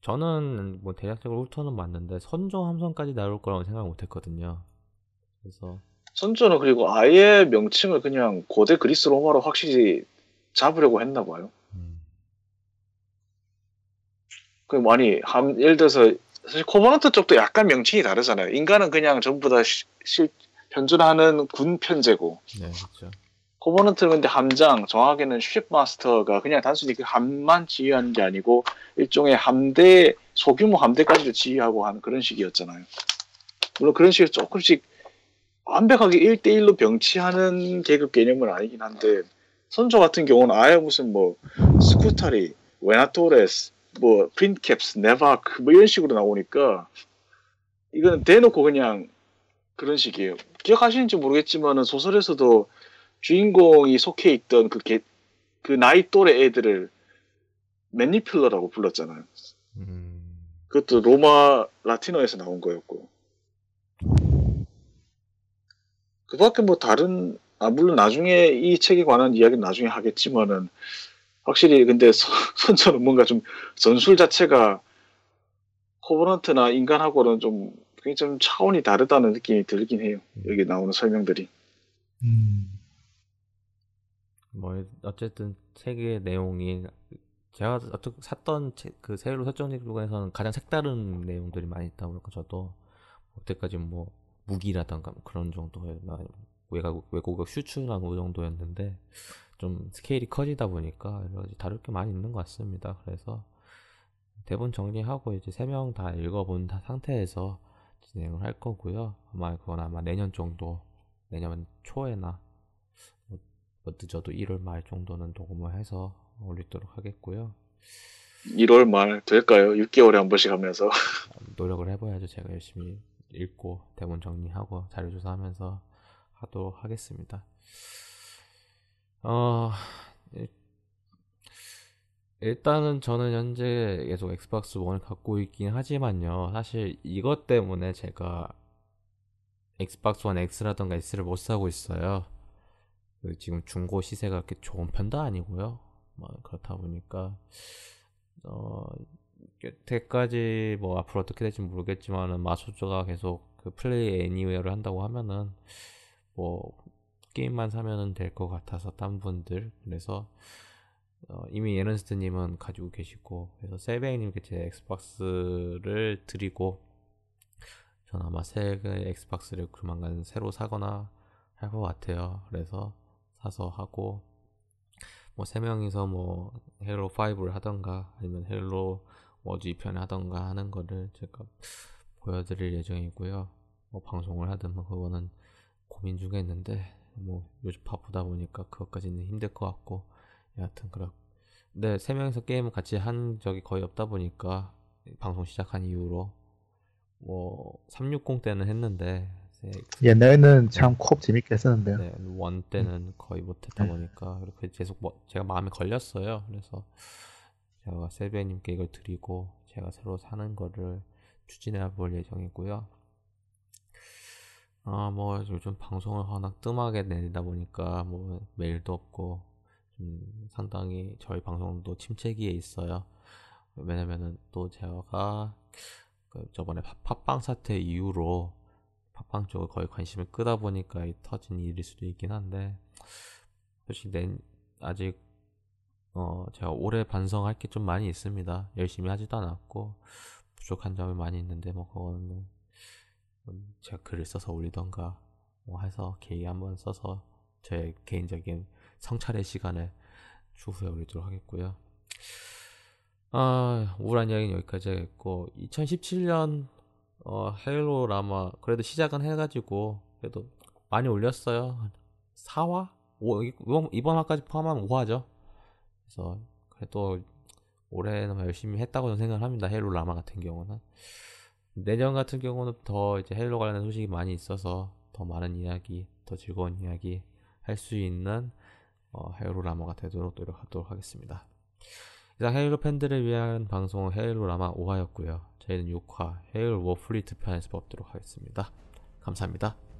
저는 뭐 대략적으로 훑어는 봤는데 선조 함선까지 나올 거라고 생각 못했거든요. 그래서 선조는 그리고 아예 명칭을 그냥 고대 그리스 로마로 확실히 잡으려고 했나 봐요. 그 많이 함 예를 들어서 사실 코버넌트 쪽도 약간 명칭이 다르잖아요. 인간은 그냥 전부 다 시- 실 현존하는 군 편제고 네 그렇죠. 코버넌트는 근데 함장 정확하게는 shipmaster가 그냥 단순히 그 함만 지휘하는 게 아니고 일종의 함대 소규모 함대까지도 지휘하고 하는 그런 식이었잖아요. 물론 그런 식으로 조금씩 완벽하게 1대1로 병치하는 계급 개념은 아니긴 한데 선조 같은 경우는 아예 무슨 뭐 Scutarii, Venatores, 뭐 Princeps, Navarch 뭐 이런 식으로 나오니까 이거는 대놓고 그냥 그런 식이에요. 기억하시는지 모르겠지만은 소설에서도 주인공이 속해 있던 그, 개, 그 나이 또래 애들을 매니플러라고 불렀잖아요. 음, 그것도 로마 라틴어에서 나온 거였고. 그 밖에 뭐 다른, 아, 물론 나중에 이 책에 관한 이야기는 나중에 하겠지만은, 확실히 근데 선- 선처는 <laughs> 뭔가 좀 전술 자체가 코버넌트나 인간하고는 좀, 굉장히 좀 차원이 다르다는 느낌이 들긴 해요. 여기 나오는 설명들이. 음. 뭐 어쨌든 책의 내용이 제가 어떻게 샀던 책, 그 세일로 설정책 중에서는 가장 색다른 내용들이 많이 있다 보니까 저도 그때까지 뭐 무기라던가 뭐 그런 정도의 나- 외국 외국어 슈츠나 그 정도였는데 좀 스케일이 커지다 보니까 여러 가지 다룰 게 많이 있는 것 같습니다. 그래서 대본 정리하고 이제 세 명 다 읽어본 다- 상태에서 진행을 할 거고요. 아마 그건 아마 내년 정도 내년 초에나 뭐, 뭐 늦어도 1월 말 정도는 녹음을 해서 올리도록 하겠고요. 1월 말 될까요? 6개월에 한 번씩 하면서. <laughs> 노력을 해봐야죠. 제가 열심히 읽고 대본 정리하고 자료 조사하면서 하도록 하겠습니다. 어, 일- 일단은 저는 현재 계속 Xbox 1을 갖고 있긴 하지만요. 사실 이것 때문에 제가 Xbox 1 X라던가 S를 못 사고 있어요. 그 지금 중고 시세가 그렇게 좋은 편도 아니고요. 뭐 그렇다 보니까 어 여태까지 뭐 앞으로 어떻게 될지 모르겠지만은 마소조가 계속 그 Play Anywhere를 한다고 하면은 뭐 게임만 사면은 될 것 같아서 딴 분들 그래서 어, 이미 예런스트님은 가지고 계시고 그래서 셀베이님께 제 Xbox를 드리고 저는 아마 새 그 Xbox를 조만간 새로 사거나 할 것 같아요. 그래서 사서 하고 뭐 세 명이서 뭐 Halo 5를 하던가 아니면 Halo Wars 2편을 하던가 하는 거를 제가 보여드릴 예정이고요. 뭐 방송을 하든 뭐 그거는 고민 중에 있는데 뭐 요즘 바쁘다 보니까 그것까지는 힘들 것 같고 여하튼 그렇. 근데 세 명이서 게임을 같이 한 적이 거의 없다 보니까 방송 시작한 이후로 뭐 360 때는 했는데 네, 옛날에는 참 콥 재밌게 했었는데요. 네, 원 때는 거의 못했다 보니까 그렇게 계속 뭐 제가 마음에 걸렸어요. 그래서 제가 세베님께 이걸 드리고 제가 새로 사는 거를 추진해 볼 예정이고요. 아, 뭐 요즘 방송을 워낙 뜸하게 내다 보니까 뭐 메일도 없고 좀 상당히 저희 방송도 침체기에 있어요. 왜냐면은 또 제가 그 저번에 팟빵 사태 이후로 팟빵 쪽에 거의 관심을 끄다 보니까 터진 일일 수도 있긴 한데 솔직히 낸 아직 어 제가 올해 반성할 게 좀 많이 있습니다. 열심히 하지도 않았고 부족한 점이 많이 있는데 뭐 그거는 제가 글을 써서 올리던가 뭐 해서 개인 한번 써서 제 개인적인 성찰의 시간을 추후에 올리도록 하겠고요. 아 우울한 이야기는 여기까지 하겠고 2017년 어, 헤일로 라마 그래도 시작은 해가지고 그래도 많이 올렸어요. 4화? 5, 이번, 이번 화까지 포함하면 5화죠. 그래서 그래도 올해는 열심히 했다고 저는 생각을 합니다. 헤일로라마 같은 경우는 내년 같은 경우는 더 이제 Halo 관련된 소식이 많이 있어서 더 많은 이야기, 더 즐거운 이야기 할 수 있는 어, 헤일로라마가 되도록 노력하도록 하겠습니다. 이상 Halo 팬들을 위한 방송 헤일로라마 5화였고요. 저희는 6화 Halo Warfleet 편에서 뵙도록 하겠습니다. 감사합니다.